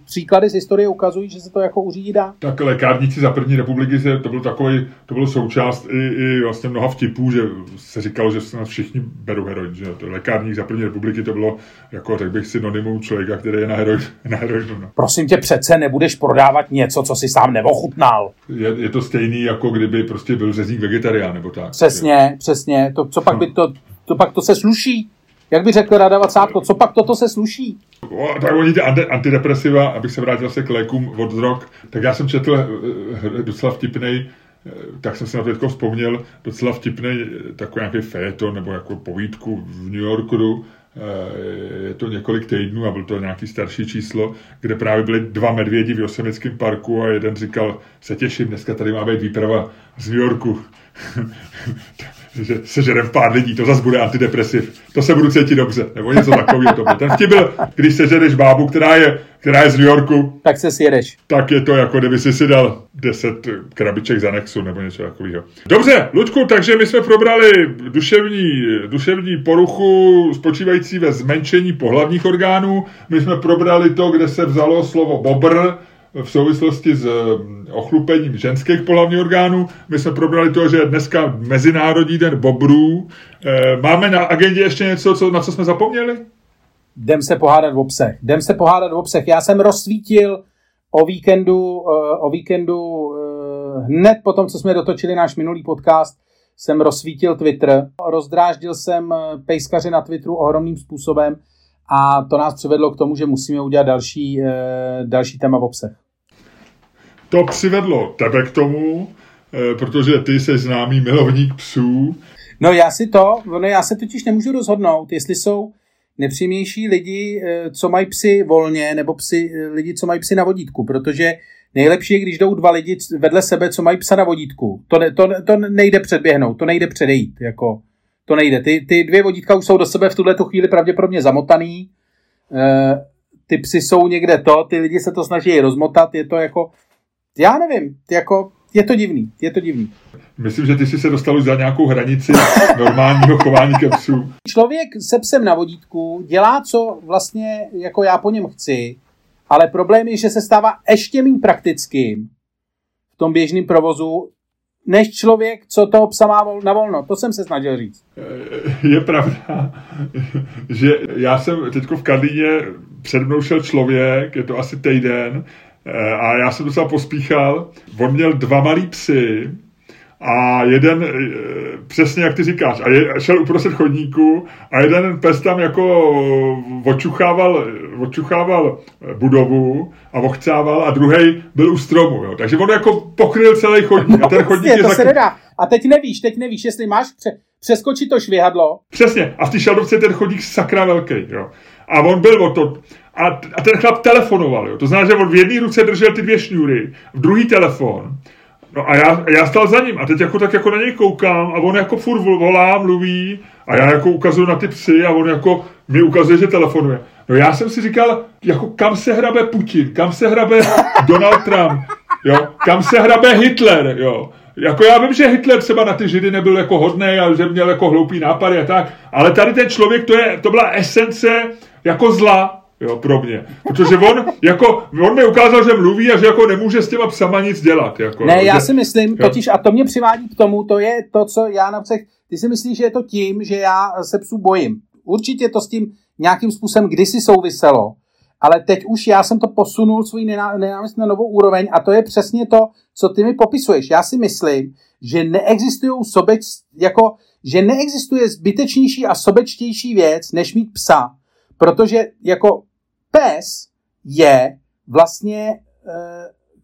příklady z historie ukazují, že se to jako uřídí dá. Tak lékárníci za první republiky, se, to byl takový, to bylo součást i, i vlastně mnoha vtipů, že se říkalo, že se nás všichni berou heroin, že to lékárník za první republiky to bylo, jako řekl bych, synonymum člověka, který je na, heroin, na heroinu. No. Prosím tě, přece nebudeš prodávat něco, co si sám neochutnal. Je, je to stejný, jako kdyby prostě byl řezník vegetarián, nebo tak. Přesně, jo. přesně. To, co pak no. by to, to pak to se sluší. Jak by řekl Rada Vacátko, co pak toto se sluší? O, tak oni ty antidepresiva, abych se vrátil se k lékům od drog, tak já jsem četl eh, docela vtipnej, eh, tak jsem si na to teďko vzpomněl, docela vtipný takový nějaký fejeton nebo jako povídku v New Yorku, eh, je to několik týdnů a byl to nějaký starší číslo, kde právě byly dva medvědi v Yosemiteckém parku a jeden říkal, se těším, dneska tady má být výprava z New Yorku. že sežerem pár lidí, to zase bude antidepresiv, to se budu cítit dobře, nebo něco takového to bude. Ten vtip byl, když sežereš bábu, která je, která je z New Yorku, tak se sjedeš. Tak je to jako kdyby si si dal 10 krabiček za Nexu nebo něco takového. Dobře, Luďku, takže my jsme probrali duševní, duševní poruchu spočívající ve zmenšení pohlavních orgánů. My jsme probrali to, kde se vzalo slovo bobr, v souvislosti s mm, ochlupením ženských pohlavních orgánů. My jsme probrali to, že dneska Mezinárodní den bobrů. Eh, máme na agendě ještě něco, co, na co jsme zapomněli? Jdem se pohádat v obsah. Jdem se pohádat v obsah. Já jsem rozsvítil o víkendu, eh, o víkendu eh, hned po tom, co jsme dotočili náš minulý podcast, jsem rozsvítil Twitter. Rozdráždil jsem pejskaře na Twitteru ohromným způsobem a to nás přivedlo k tomu, že musíme udělat další, další téma v obsah to přivedlo tebe k tomu, eh, protože ty jsi známý milovník psů. No já si to, no já se totiž nemůžu rozhodnout, jestli jsou, nepříjemnější lidi, eh, co mají psy volně, nebo psy, eh, lidi, co mají psy na vodítku, protože nejlepší je, když jdou dva lidi vedle sebe, co mají psa na vodítku. To, ne, to, to nejde předběhnout, to nejde předejít, jako to nejde. Ty, ty dvě vodítka už jsou do sebe v tuhle chvíli pravděpodobně zamotaný, e, ty psy jsou někde to, ty lidi se to snaží rozmotat, je to jako, já nevím, jako, je to divný, je to divný. Myslím, že ty jsi se dostal už za nějakou hranici normálního chování ke psu. Člověk se psem na vodítku dělá, co vlastně jako já po něm chci, ale problém je, že se stává ještě méně praktickým v tom běžném provozu, než člověk, co toho psa má na volno. To jsem se snažil říct. Je pravda, že já jsem teď v Karlíně před mnou šel člověk, je to asi týden, eh, a já jsem docela pospíchal. On měl dva malý psy, a jeden, eh, přesně jak ty říkáš, a je, šel uprostřed chodníku a jeden pes tam jako očuchával, očuchával budovu a ochcával a druhý byl u stromu. Jo. Takže on jako pokryl celý chodník. No, a ten chodník je to taky... se nedá. A teď nevíš, teď nevíš, jestli máš pře- přeskočit to švihadlo. Přesně. A v té šaldovce ten chodník sakra velký. Jo. A on byl o to. A, a ten chlap telefonoval. Jo. To znamená, že on v jedné ruce držel ty dvě šňůry, v druhý telefon No a já, já stál za ním a teď jako tak jako na něj koukám a on jako furt volá, mluví a já jako ukazuju na ty psy a on jako mi ukazuje, že telefonuje. No já jsem si říkal, jako kam se hrabe Putin, kam se hrabe Donald Trump, jo, kam se hrabe Hitler, jo. Jako já vím, že Hitler třeba na ty židy nebyl jako hodný a že měl jako hloupý nápady a tak, ale tady ten člověk, to, je, to byla esence jako zla, jo, pro mě. Protože on, jako, on mi ukázal, že mluví a že jako nemůže s těma psama nic dělat. Jako, ne, já že, si myslím, jo. totiž, a to mě přivádí k tomu, to je to, co já napřed, ty si myslíš, že je to tím, že já se psů bojím. Určitě to s tím nějakým způsobem kdysi souviselo, ale teď už já jsem to posunul svůj nenávist na novou úroveň a to je přesně to, co ty mi popisuješ. Já si myslím, že neexistují sobeč, jako, že neexistuje zbytečnější a sobečtější věc, než mít psa. Protože jako pes je vlastně e,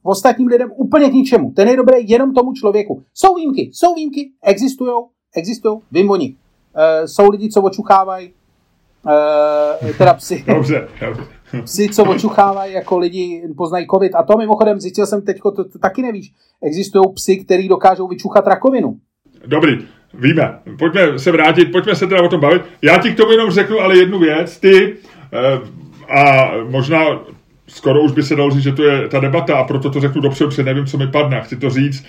ostatním lidem úplně k ničemu. Ten je dobrý jenom tomu člověku. Jsou výjimky, jsou výjimky, existují, existují, vím o nich. E, jsou lidi, co očuchávají, e, teda psy. Dobře, Psy, co očuchávají, jako lidi poznají covid. A to mimochodem zjistil jsem teď, to, to taky nevíš. Existují psy, který dokážou vyčuchat rakovinu. Dobrý, víme. Pojďme se vrátit, pojďme se teda o tom bavit. Já ti k tomu jenom řeknu ale jednu věc. Ty a možná skoro už by se dalo říct, že to je ta debata a proto to řeknu dopředu, protože nevím, co mi padne. Chci to říct,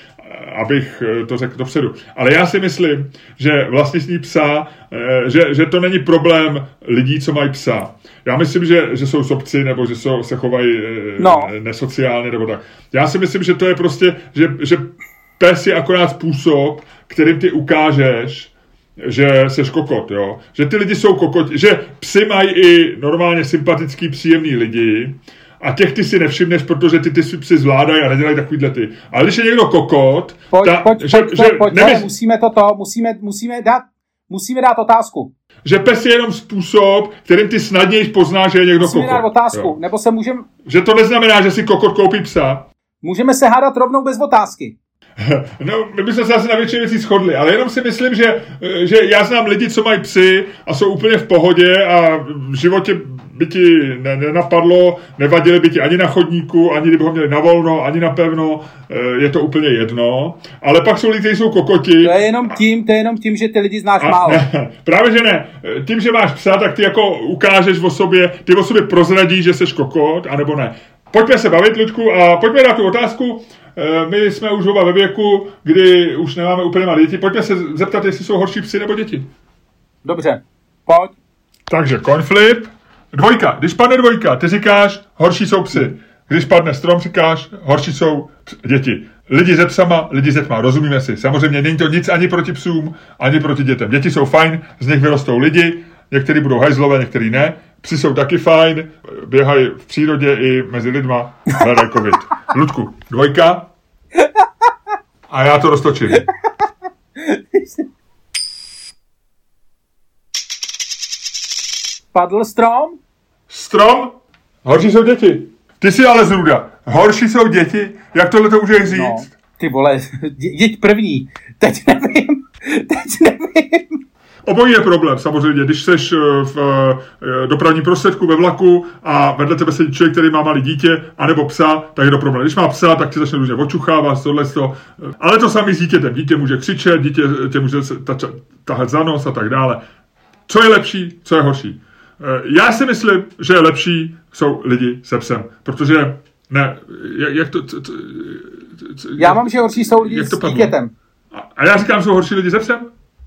abych eh, to řekl dopředu. Ale já si myslím, že vlastnictví psa, eh, že, že to není problém lidí, co mají psa. Já myslím, že, že jsou sobci, nebo že jsou, se chovají eh, no. nesociálně, nebo tak. Já si myslím, že to je prostě, že, že pes je akorát způsob, kterým ty ukážeš, že seš kokot, jo. Že ty lidi jsou kokot, že psy mají i normálně sympatický, příjemný lidi, a těch ty si nevšimneš, protože ty ty psy zvládají a nedělají takovýhle ty. Ale když je někdo kokot, pojď, ta, pojď, že, pojď, že pojď, nemysl... pojď, musíme to, musíme, musíme dát, musíme dát otázku. Že pes je jenom způsob, kterým ty snadněji poznáš, že je někdo musíme kokot. Musíme dát otázku, jo. nebo se můžeme... Že to neznamená, že si kokot koupí psa. Můžeme se hádat rovnou bez otázky. No, my bychom se asi na většině věcí shodli, ale jenom si myslím, že, že já znám lidi, co mají psy a jsou úplně v pohodě a v životě by ti nenapadlo, nevadili by ti ani na chodníku, ani kdyby ho měli na volno, ani na pevno, eh, je to úplně jedno. Ale pak jsou lidi, kteří jsou kokoti. To je jenom tím, to je jenom tím, že ty lidi znáš a, málo. Ne, právě, že ne. Tím, že máš psa, tak ty jako ukážeš o sobě, ty o sobě prozradíš, že jsi kokot, anebo ne. Pojďme se bavit, Ludku, a pojďme na tu otázku. Eh, my jsme už oba ve věku, kdy už nemáme úplně malé děti. Pojďme se zeptat, jestli jsou horší psy nebo děti. Dobře, pojď. Takže coinflip. Dvojka. Když padne dvojka, ty říkáš, horší jsou psy. Když padne strom, říkáš, horší jsou děti. Lidi ze psama, lidi ze tma, rozumíme si. Samozřejmě není to nic ani proti psům, ani proti dětem. Děti jsou fajn, z nich vyrostou lidi, někteří budou hajzlové, někteří ne. Psi jsou taky fajn, běhají v přírodě i mezi lidma, hledají covid. Ludku, dvojka. A já to roztočím. Padl strom? Strom? Horší jsou děti. Ty jsi ale zruda. Horší jsou děti? Jak tohle to můžeš říct? No, ty vole, děť první. Teď nevím. Teď nevím. Obojí je problém, samozřejmě. Když jsi eh, v eh, dopravním prostředku ve vlaku a vedle tebe sedí člověk, který má malé dítě, anebo psa, tak je to problém. Když má psa, tak ti začne různě očuchávat, tohle to. Ale to samé s dítětem. Dítě může křičet, dítě tě může tahat za nos a tak dále. Co je lepší, co je horší? Eh, já si myslím, že lepší jsou lidi se psem, protože ne, jak, jak to... to, to já mám, že horší jsou lidi s dítětem. A já říkám, jsou horší lidi se psem?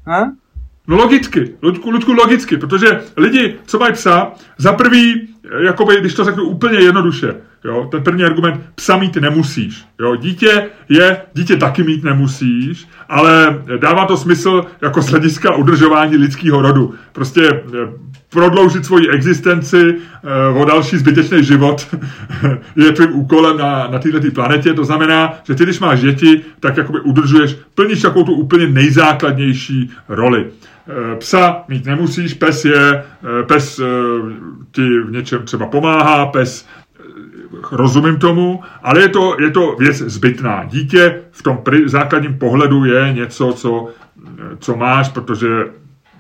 Ha? No logicky, Ludku, Ludku logicky, protože lidi, co mají psa, za prvý, jakoby, když to řeknu úplně jednoduše, jo, ten první argument, psa mít nemusíš, jo, dítě je, dítě taky mít nemusíš, ale dává to smysl jako z hlediska udržování lidského rodu. Prostě eh, prodloužit svoji existenci eh, o další zbytečný život je tvým úkolem na, na této planetě. To znamená, že ty, když máš děti, tak jakoby udržuješ, plníš takovou tu úplně nejzákladnější roli. Eh, psa mít nemusíš, pes je, pes ti v něčem třeba pomáhá, pes rozumím tomu, ale je to, je to věc zbytná. Dítě v tom základním pohledu je něco, co, co máš, protože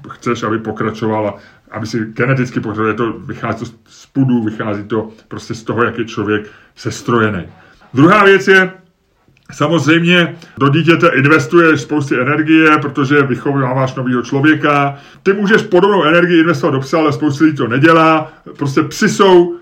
chceš, aby pokračovala aby si geneticky je to, vychází to z půdu, vychází to prostě z toho, jak je člověk sestrojený. Druhá věc je, Samozřejmě do dítěte investuješ spousty energie, protože vychováváš nového člověka. Ty můžeš podobnou energii investovat do psa, ale spousta lidí to nedělá. Prostě psy jsou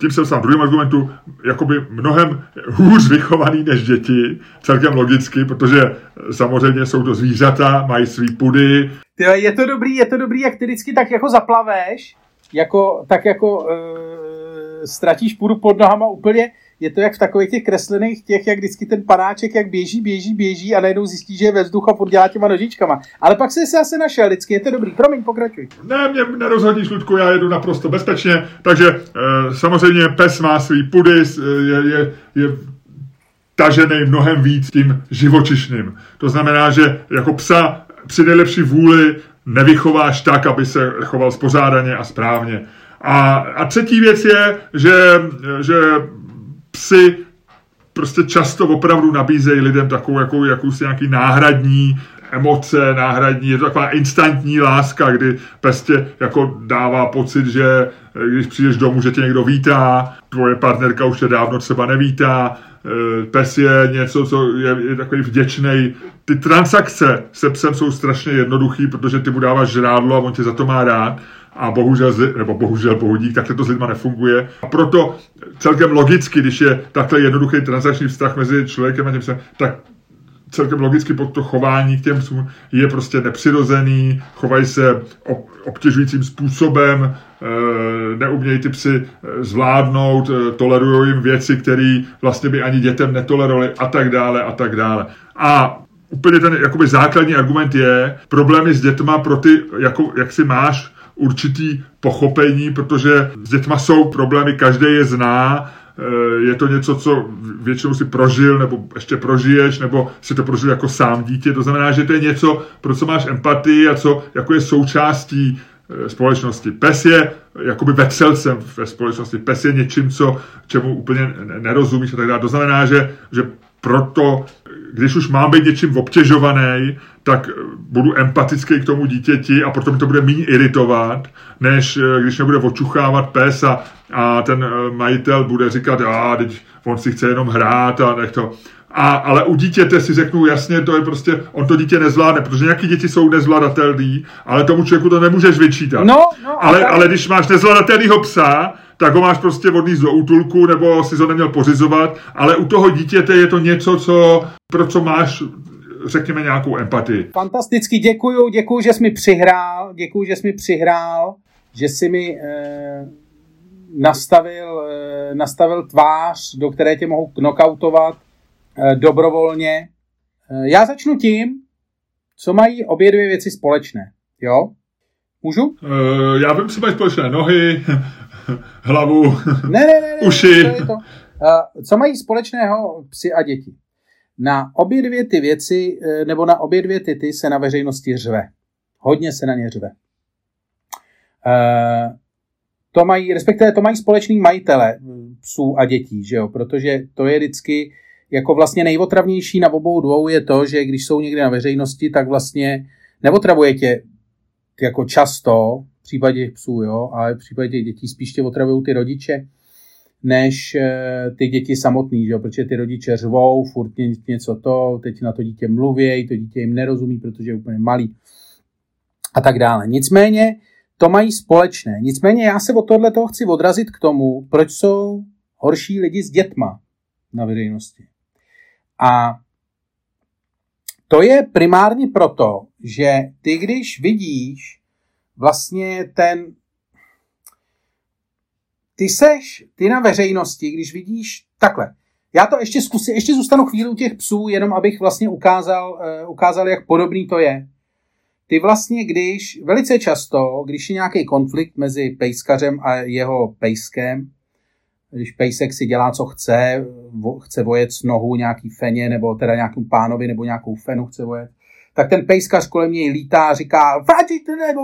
tím jsem sám druhým argumentu, jakoby mnohem hůř vychovaný než děti, celkem logicky, protože samozřejmě jsou to zvířata, mají svý pudy. je to dobrý, je to dobrý, jak ty vždycky tak jako zaplaveš, jako, tak jako e, ztratíš půdu pod nohama úplně, je to jak v takových těch kreslených těch, jak vždycky ten panáček, jak běží, běží, běží a najednou zjistí, že je ve vzduchu a furt dělá těma nožičkama. Ale pak se asi našel, vždycky je to dobrý. Promiň, pokračuj. Ne, mě nerozhodíš, Ludku, já jedu naprosto bezpečně, takže e, samozřejmě pes má svý pudy, je, je, je tažený mnohem víc tím živočišným. To znamená, že jako psa při nejlepší vůli nevychováš tak, aby se choval spořádaně a správně. A, a třetí věc je, že, že psy prostě často opravdu nabízejí lidem takovou jakou, jakousi nějaký náhradní emoce, náhradní, je to taková instantní láska, kdy pes tě jako dává pocit, že eh, když přijdeš domů, že tě někdo vítá, tvoje partnerka už tě dávno třeba nevítá, eh, pes je něco, co je, je takový vděčný. Ty transakce se psem jsou strašně jednoduchý, protože ty mu dáváš žrádlo a on tě za to má rád a bohužel, nebo bohužel, bohudík, takhle to s lidma nefunguje. A proto celkem logicky, když je takhle jednoduchý transakční vztah mezi člověkem a tím se, tak celkem logicky pod to chování k těm psům je prostě nepřirozený, chovají se obtěžujícím způsobem, eh, neumějí ty psy eh, zvládnout, eh, tolerují jim věci, které vlastně by ani dětem netolerovali a tak dále a tak dále. A úplně ten jakoby základní argument je, problémy s dětma pro ty, jako, jak si máš určitý pochopení, protože s dětma jsou problémy, každý je zná, eh, je to něco, co většinou si prožil, nebo ještě prožiješ, nebo si to prožil jako sám dítě. To znamená, že to je něco, pro co máš empatii a co jako je součástí eh, společnosti. Pes je jakoby vetřelcem ve společnosti. Pes je něčím, co, čemu úplně nerozumíš a tak dále. To znamená, že, že proto, když už mám být něčím obtěžovaný, tak budu empatický k tomu dítěti a proto mi to bude méně iritovat, než eh, když nebude očuchávat pes a, a ten eh, majitel bude říkat, a teď on si chce jenom hrát a nech to. A, ale u dítěte si řeknu jasně, to je prostě, on to dítě nezvládne, protože nějaký děti jsou nezvladatelný, ale tomu člověku to nemůžeš vyčítat. No, no, ale, ale když máš nezvladatelného psa, tak ho máš prostě vodný do útulku, nebo si ho neměl pořizovat, ale u toho dítěte je to něco, co, pro co máš řekněme, nějakou empatii. Fantasticky, děkuju, děkuju, že jsi mi přihrál, děkuju, že jsi mi přihrál, že jsi mi eh, nastavil, eh, nastavil tvář, do které tě mohu knockoutovat dobrovolně. Eh, já začnu tím, co mají obě dvě věci společné. Jo? Můžu? Uh, já vím, co mají společné nohy, hlavu, ne, ne, ne, ne, uši. To to. Co mají společného psy a děti? Na obě dvě ty věci, nebo na obě dvě ty, ty se na veřejnosti řve. Hodně se na ně řve. To mají, respektive to mají společný majitele psů a dětí, že jo? protože to je vždycky jako vlastně nejotravnější na obou dvou je to, že když jsou někde na veřejnosti, tak vlastně neotravuje tě jako často, v případě psů, jo, ale v případě dětí spíš tě otravují ty rodiče, než eh, ty děti samotný, jo? protože ty rodiče řvou, furt něco to, teď na to dítě mluvějí, to dítě jim nerozumí, protože je úplně malý a tak dále. Nicméně to mají společné. Nicméně já se od tohle toho chci odrazit k tomu, proč jsou horší lidi s dětma na veřejnosti. A to je primárně proto, že ty, když vidíš vlastně ten ty seš, ty na veřejnosti, když vidíš takhle, já to ještě zkusím, ještě zůstanu chvíli u těch psů, jenom abych vlastně ukázal, uh, ukázal, jak podobný to je. Ty vlastně, když velice často, když je nějaký konflikt mezi pejskařem a jeho pejskem, když pejsek si dělá, co chce, vo, chce vojet s nohou nějaký feně, nebo teda nějakým pánovi, nebo nějakou fenu chce vojet, tak ten pejskař kolem něj lítá a říká, vrátí, nebo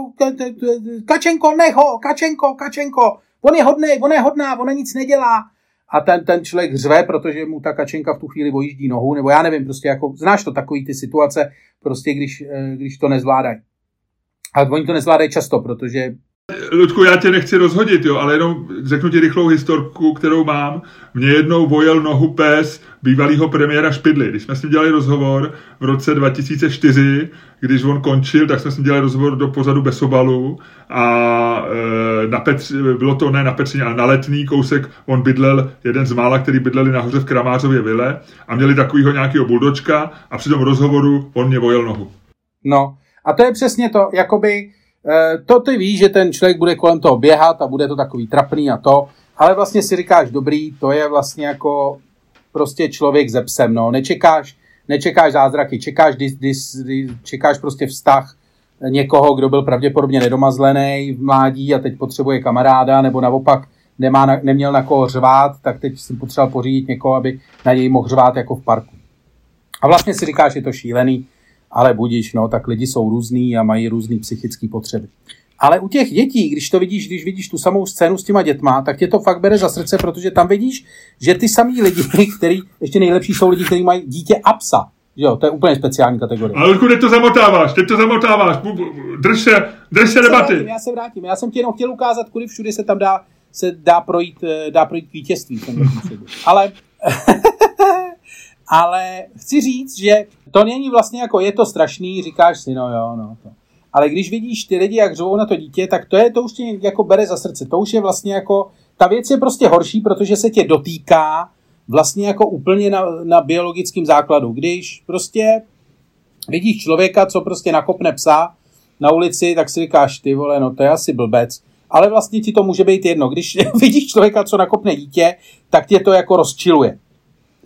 kačenko, neho, kačenko, kačenko, on je hodný, on je hodná, ona nic nedělá. A ten, ten člověk řve, protože mu ta kačenka v tu chvíli vojíždí nohu, nebo já nevím, prostě jako, znáš to takový ty situace, prostě když, eh, když to nezvládají. Ale oni to nezvládají často, protože Ludku, já tě nechci rozhodit, jo, ale jenom řeknu ti rychlou historku, kterou mám. Mě jednou vojel nohu pes bývalého premiéra Špidly. Když jsme s ním dělali rozhovor v roce 2004, když on končil, tak jsme s ním dělali rozhovor do pozadu Besobalu a e, na Petři, bylo to ne na Petřině, ale na letný kousek on bydlel, jeden z mála, který bydleli nahoře v Kramářově vile a měli takovýho nějakého buldočka a při tom rozhovoru on mě vojel nohu. No a to je přesně to, jakoby to ty víš, že ten člověk bude kolem toho běhat a bude to takový trapný a to, ale vlastně si říkáš, dobrý, to je vlastně jako prostě člověk ze psem, no, nečekáš, nečekáš zázraky, čekáš, dis, dis, dis, čekáš prostě vztah někoho, kdo byl pravděpodobně nedomazlený v mládí a teď potřebuje kamaráda, nebo naopak nemá na, neměl na koho řvát, tak teď jsem potřeboval pořídit někoho, aby na něj mohl řvát jako v parku. A vlastně si říkáš, je to šílený, ale budíš, no, tak lidi jsou různý a mají různé psychické potřeby. Ale u těch dětí, když to vidíš, když vidíš tu samou scénu s těma dětma, tak tě to fakt bere za srdce, protože tam vidíš, že ty samý lidi, který, ještě nejlepší jsou lidi, kteří mají dítě a psa. Jo, to je úplně speciální kategorie. Ale kudy to zamotáváš, teď to zamotáváš, drž se, drž se debaty. Já se, vrátím, já se vrátím, já jsem ti jenom chtěl ukázat, kudy všude se tam dá, se dá projít, eh, dá projít k vítězství. Ale ale chci říct, že to není vlastně jako, je to strašný, říkáš si, no jo, no to. Ale když vidíš ty lidi, jak řvou na to dítě, tak to je, to už tě jako bere za srdce. To už je vlastně jako, ta věc je prostě horší, protože se tě dotýká vlastně jako úplně na, na biologickém základu. Když prostě vidíš člověka, co prostě nakopne psa na ulici, tak si říkáš, ty vole, no to je asi blbec. Ale vlastně ti to může být jedno. Když vidíš člověka, co nakopne dítě, tak tě to jako rozčiluje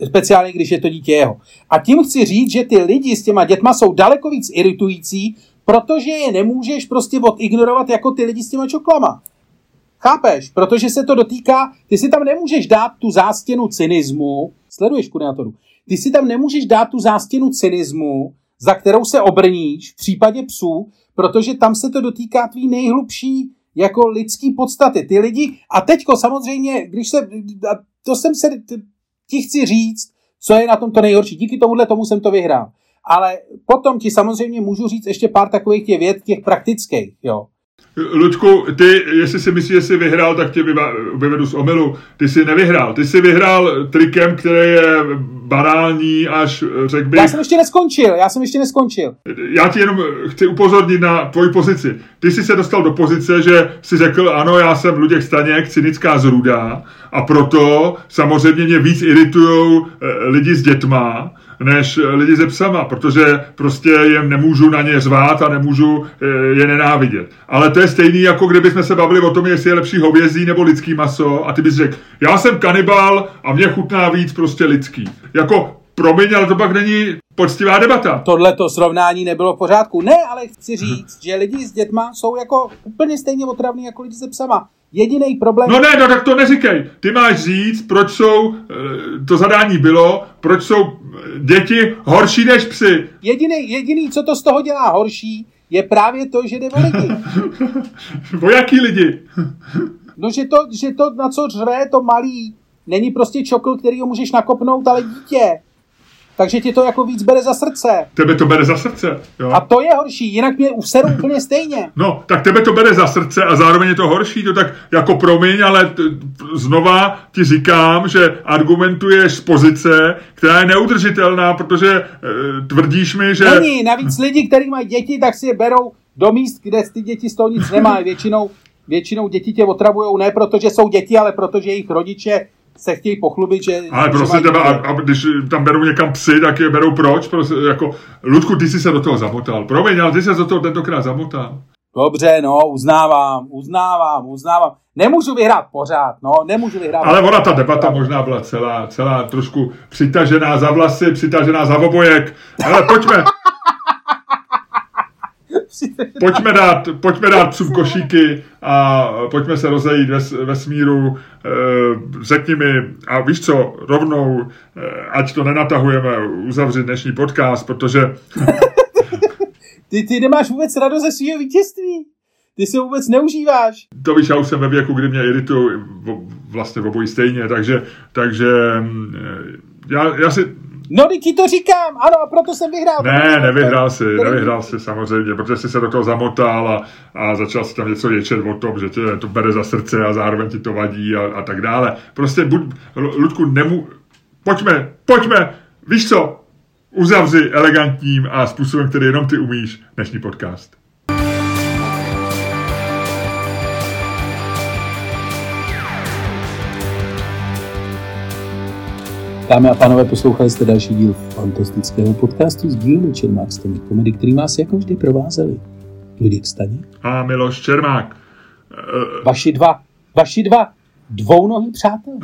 speciálně když je to dítě jeho. A tím chci říct, že ty lidi s těma dětma jsou daleko víc iritující, protože je nemůžeš prostě odignorovat jako ty lidi s těma čoklama. Chápeš? Protože se to dotýká, ty si tam nemůžeš dát tu zástěnu cynismu, sleduješ koordinátoru, ty si tam nemůžeš dát tu zástěnu cynismu, za kterou se obrníš v případě psů, protože tam se to dotýká tvý nejhlubší jako lidský podstaty. Ty lidi, a teďko samozřejmě, když se, to jsem se ti chci říct, co je na tom to nejhorší. Díky tomuhle tomu jsem to vyhrál. Ale potom ti samozřejmě můžu říct ještě pár takových těch věd, těch praktických, jo. Luďku, ty, jestli si myslíš, že jsi vyhrál, tak tě vyvedu z omylu. Ty jsi nevyhrál. Ty jsi vyhrál trikem, který je banální až, řekl bych... Já jsem ještě neskončil, já jsem ještě neskončil. Já ti jenom chci upozornit na tvoji pozici. Ty jsi se dostal do pozice, že jsi řekl, ano, já jsem Luděk Staněk, cynická zrůda a proto samozřejmě mě víc iritují eh, lidi s dětma, než lidi se psama, protože prostě jim nemůžu na ně řvát a nemůžu eh, je nenávidět. Ale to je stejný, jako kdybychom se bavili o tom, jestli je lepší hovězí nebo lidský maso a ty bys řekl, já jsem kanibal a mě chutná víc prostě lidský. Jako promiň, ale to pak není poctivá debata. Tohle to srovnání nebylo v pořádku. Ne, ale chci říct, že lidi s dětma jsou jako úplně stejně otravní jako lidi se psama. Jediný problém... No ne, no tak to neříkej. Ty máš říct, proč jsou, eh, to zadání bylo, proč jsou eh, děti horší než psy. Jediný, jediný, co to z toho dělá horší, je právě to, že jde o lidi. o jaký lidi? no, že to, že to, na co řve to malý, není prostě čokl, který ho můžeš nakopnout, ale dítě. Takže ti to jako víc bere za srdce. Tebe to bere za srdce, jo. A to je horší, jinak mě useru úplně stejně. No, tak tebe to bere za srdce a zároveň je to horší, to tak jako promiň, ale t- znova ti říkám, že argumentuješ z pozice, která je neudržitelná, protože e, tvrdíš mi, že... Není, navíc lidi, kteří mají děti, tak si je berou do míst, kde ty děti z toho nic nemají. Většinou, většinou děti tě otravujou ne proto, že jsou děti, ale protože jejich rodiče se chtějí pochlubit, že... Ale prostě mají tebe, a, a když tam berou někam psy, tak je berou proč? Prostě, jako, Ludku, ty jsi se do toho zamotal. Promiň, ale ty jsi se do toho tentokrát zamotal. Dobře, no, uznávám, uznávám, uznávám. Nemůžu vyhrát pořád, no, nemůžu vyhrát. Ale ona, ta debata možná byla celá, celá trošku přitažená za vlasy, přitažená za obojek. Ale pojďme, pojďme dát, pojďme dát psům košíky a pojďme se rozejít ve, ve smíru. Eh, Řekni mi, a víš co, rovnou, eh, ať to nenatahujeme, uzavřít dnešní podcast, protože Ty, ty nemáš vůbec radost ze svého vítězství. Ty ho vůbec neužíváš. to víš, já už jsem ve věku, kdy mě iritují v- vlastně obojí stejně, takže, takže mm, já, já si, No, teď ti to říkám, ano, a proto jsem vyhrál. ne, nevyhrál si, nevyhrál si samozřejmě, protože jsi se do toho zamotal a, a začal si tam něco ječet o tom, že tě to bere za srdce a zároveň ti to vadí a, a tak dále. Prostě buď, Lu- Ludku, nemu, pojďme, pojďme, víš co, uzavři elegantním a způsobem, který jenom ty umíš, dnešní podcast. Dámy a pánové, poslouchali jste další díl fantastického podcastu s dílem Čermák Stony komedy, který vás jako vždy provázeli. Luděk Staně. A Miloš Čermák. Eh, Vaši dva, vaši dva dvounohý přátelé.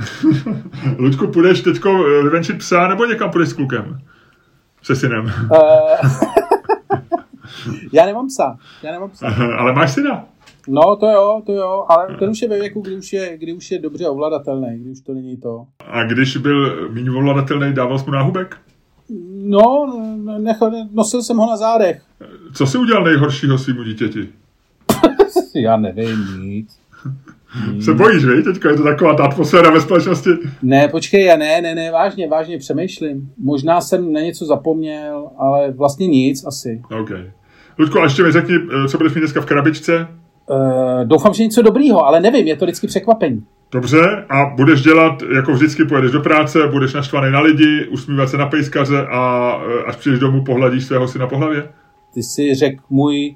Ludku, půjdeš teďko eh, vyvenčit psa nebo někam půjdeš s klukem? Se synem. Eh, já nemám psa, já nemám psa. Ale máš syna. No, to jo, to jo, ale ten už je ve věku, kdy už je, kdy už je dobře ovladatelný, kdy už to není to. A když byl méně ovladatelný, dával jsi mu náhubek? No, nech, nosil jsem ho na zádech. Co jsi udělal nejhoršího svýmu dítěti? Já nevím nic. Se bojíš, vej? Teďka je to taková ta atmosféra ve společnosti. Ne, počkej, já ne, ne, ne, vážně, vážně přemýšlím. Možná jsem na něco zapomněl, ale vlastně nic asi. OK. Ludku, a ještě mi řekni, eh, co budeš mít dneska v krabičce? Uh, doufám, že něco dobrýho, ale nevím, je to vždycky překvapení. Dobře, a budeš dělat, jako vždycky pojedeš do práce, budeš naštvaný na lidi, usmívat se na pejskaře a eh, až přijdeš domů, pohladíš svého syna po hlavě? Ty si řekl můj,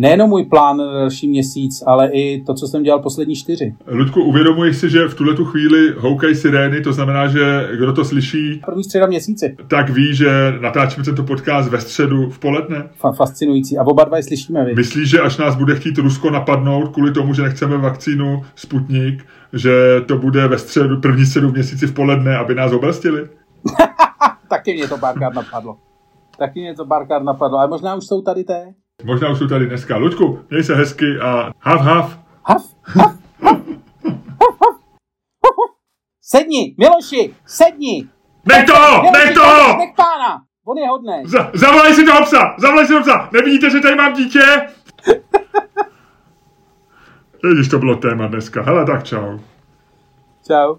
nejenom můj plán na další měsíc, ale i to, co jsem dělal poslední čtyři. Ludku, uvědomuješ si, že v tuhle tu chvíli houkají sirény, to znamená, že kdo to slyší, První středa měsíci. tak ví, že natáčíme tento podcast ve středu v poledne. Fa- fascinující. A oba dva je slyšíme, vy. Myslíš, že až nás bude chtít Rusko napadnout kvůli tomu, že nechceme vakcínu Sputnik, že to bude ve středu, první středu v měsíci v poledne, aby nás oblastili? Taky mě to párkrát napadlo. Taky mě to párkrát napadlo, ale možná už jsou tady té. Možná už jsou tady dneska. Luďku, měj se hezky a hav hav. Haf. Sedni, Miloši, sedni! Nech to, nech to! Nech pána! On je hodnej. Z- zavolej si toho psa, zavolej si toho psa. Nevidíte, že tady mám dítě? Ježiš, to bylo téma dneska. Hele, tak čau. Čau.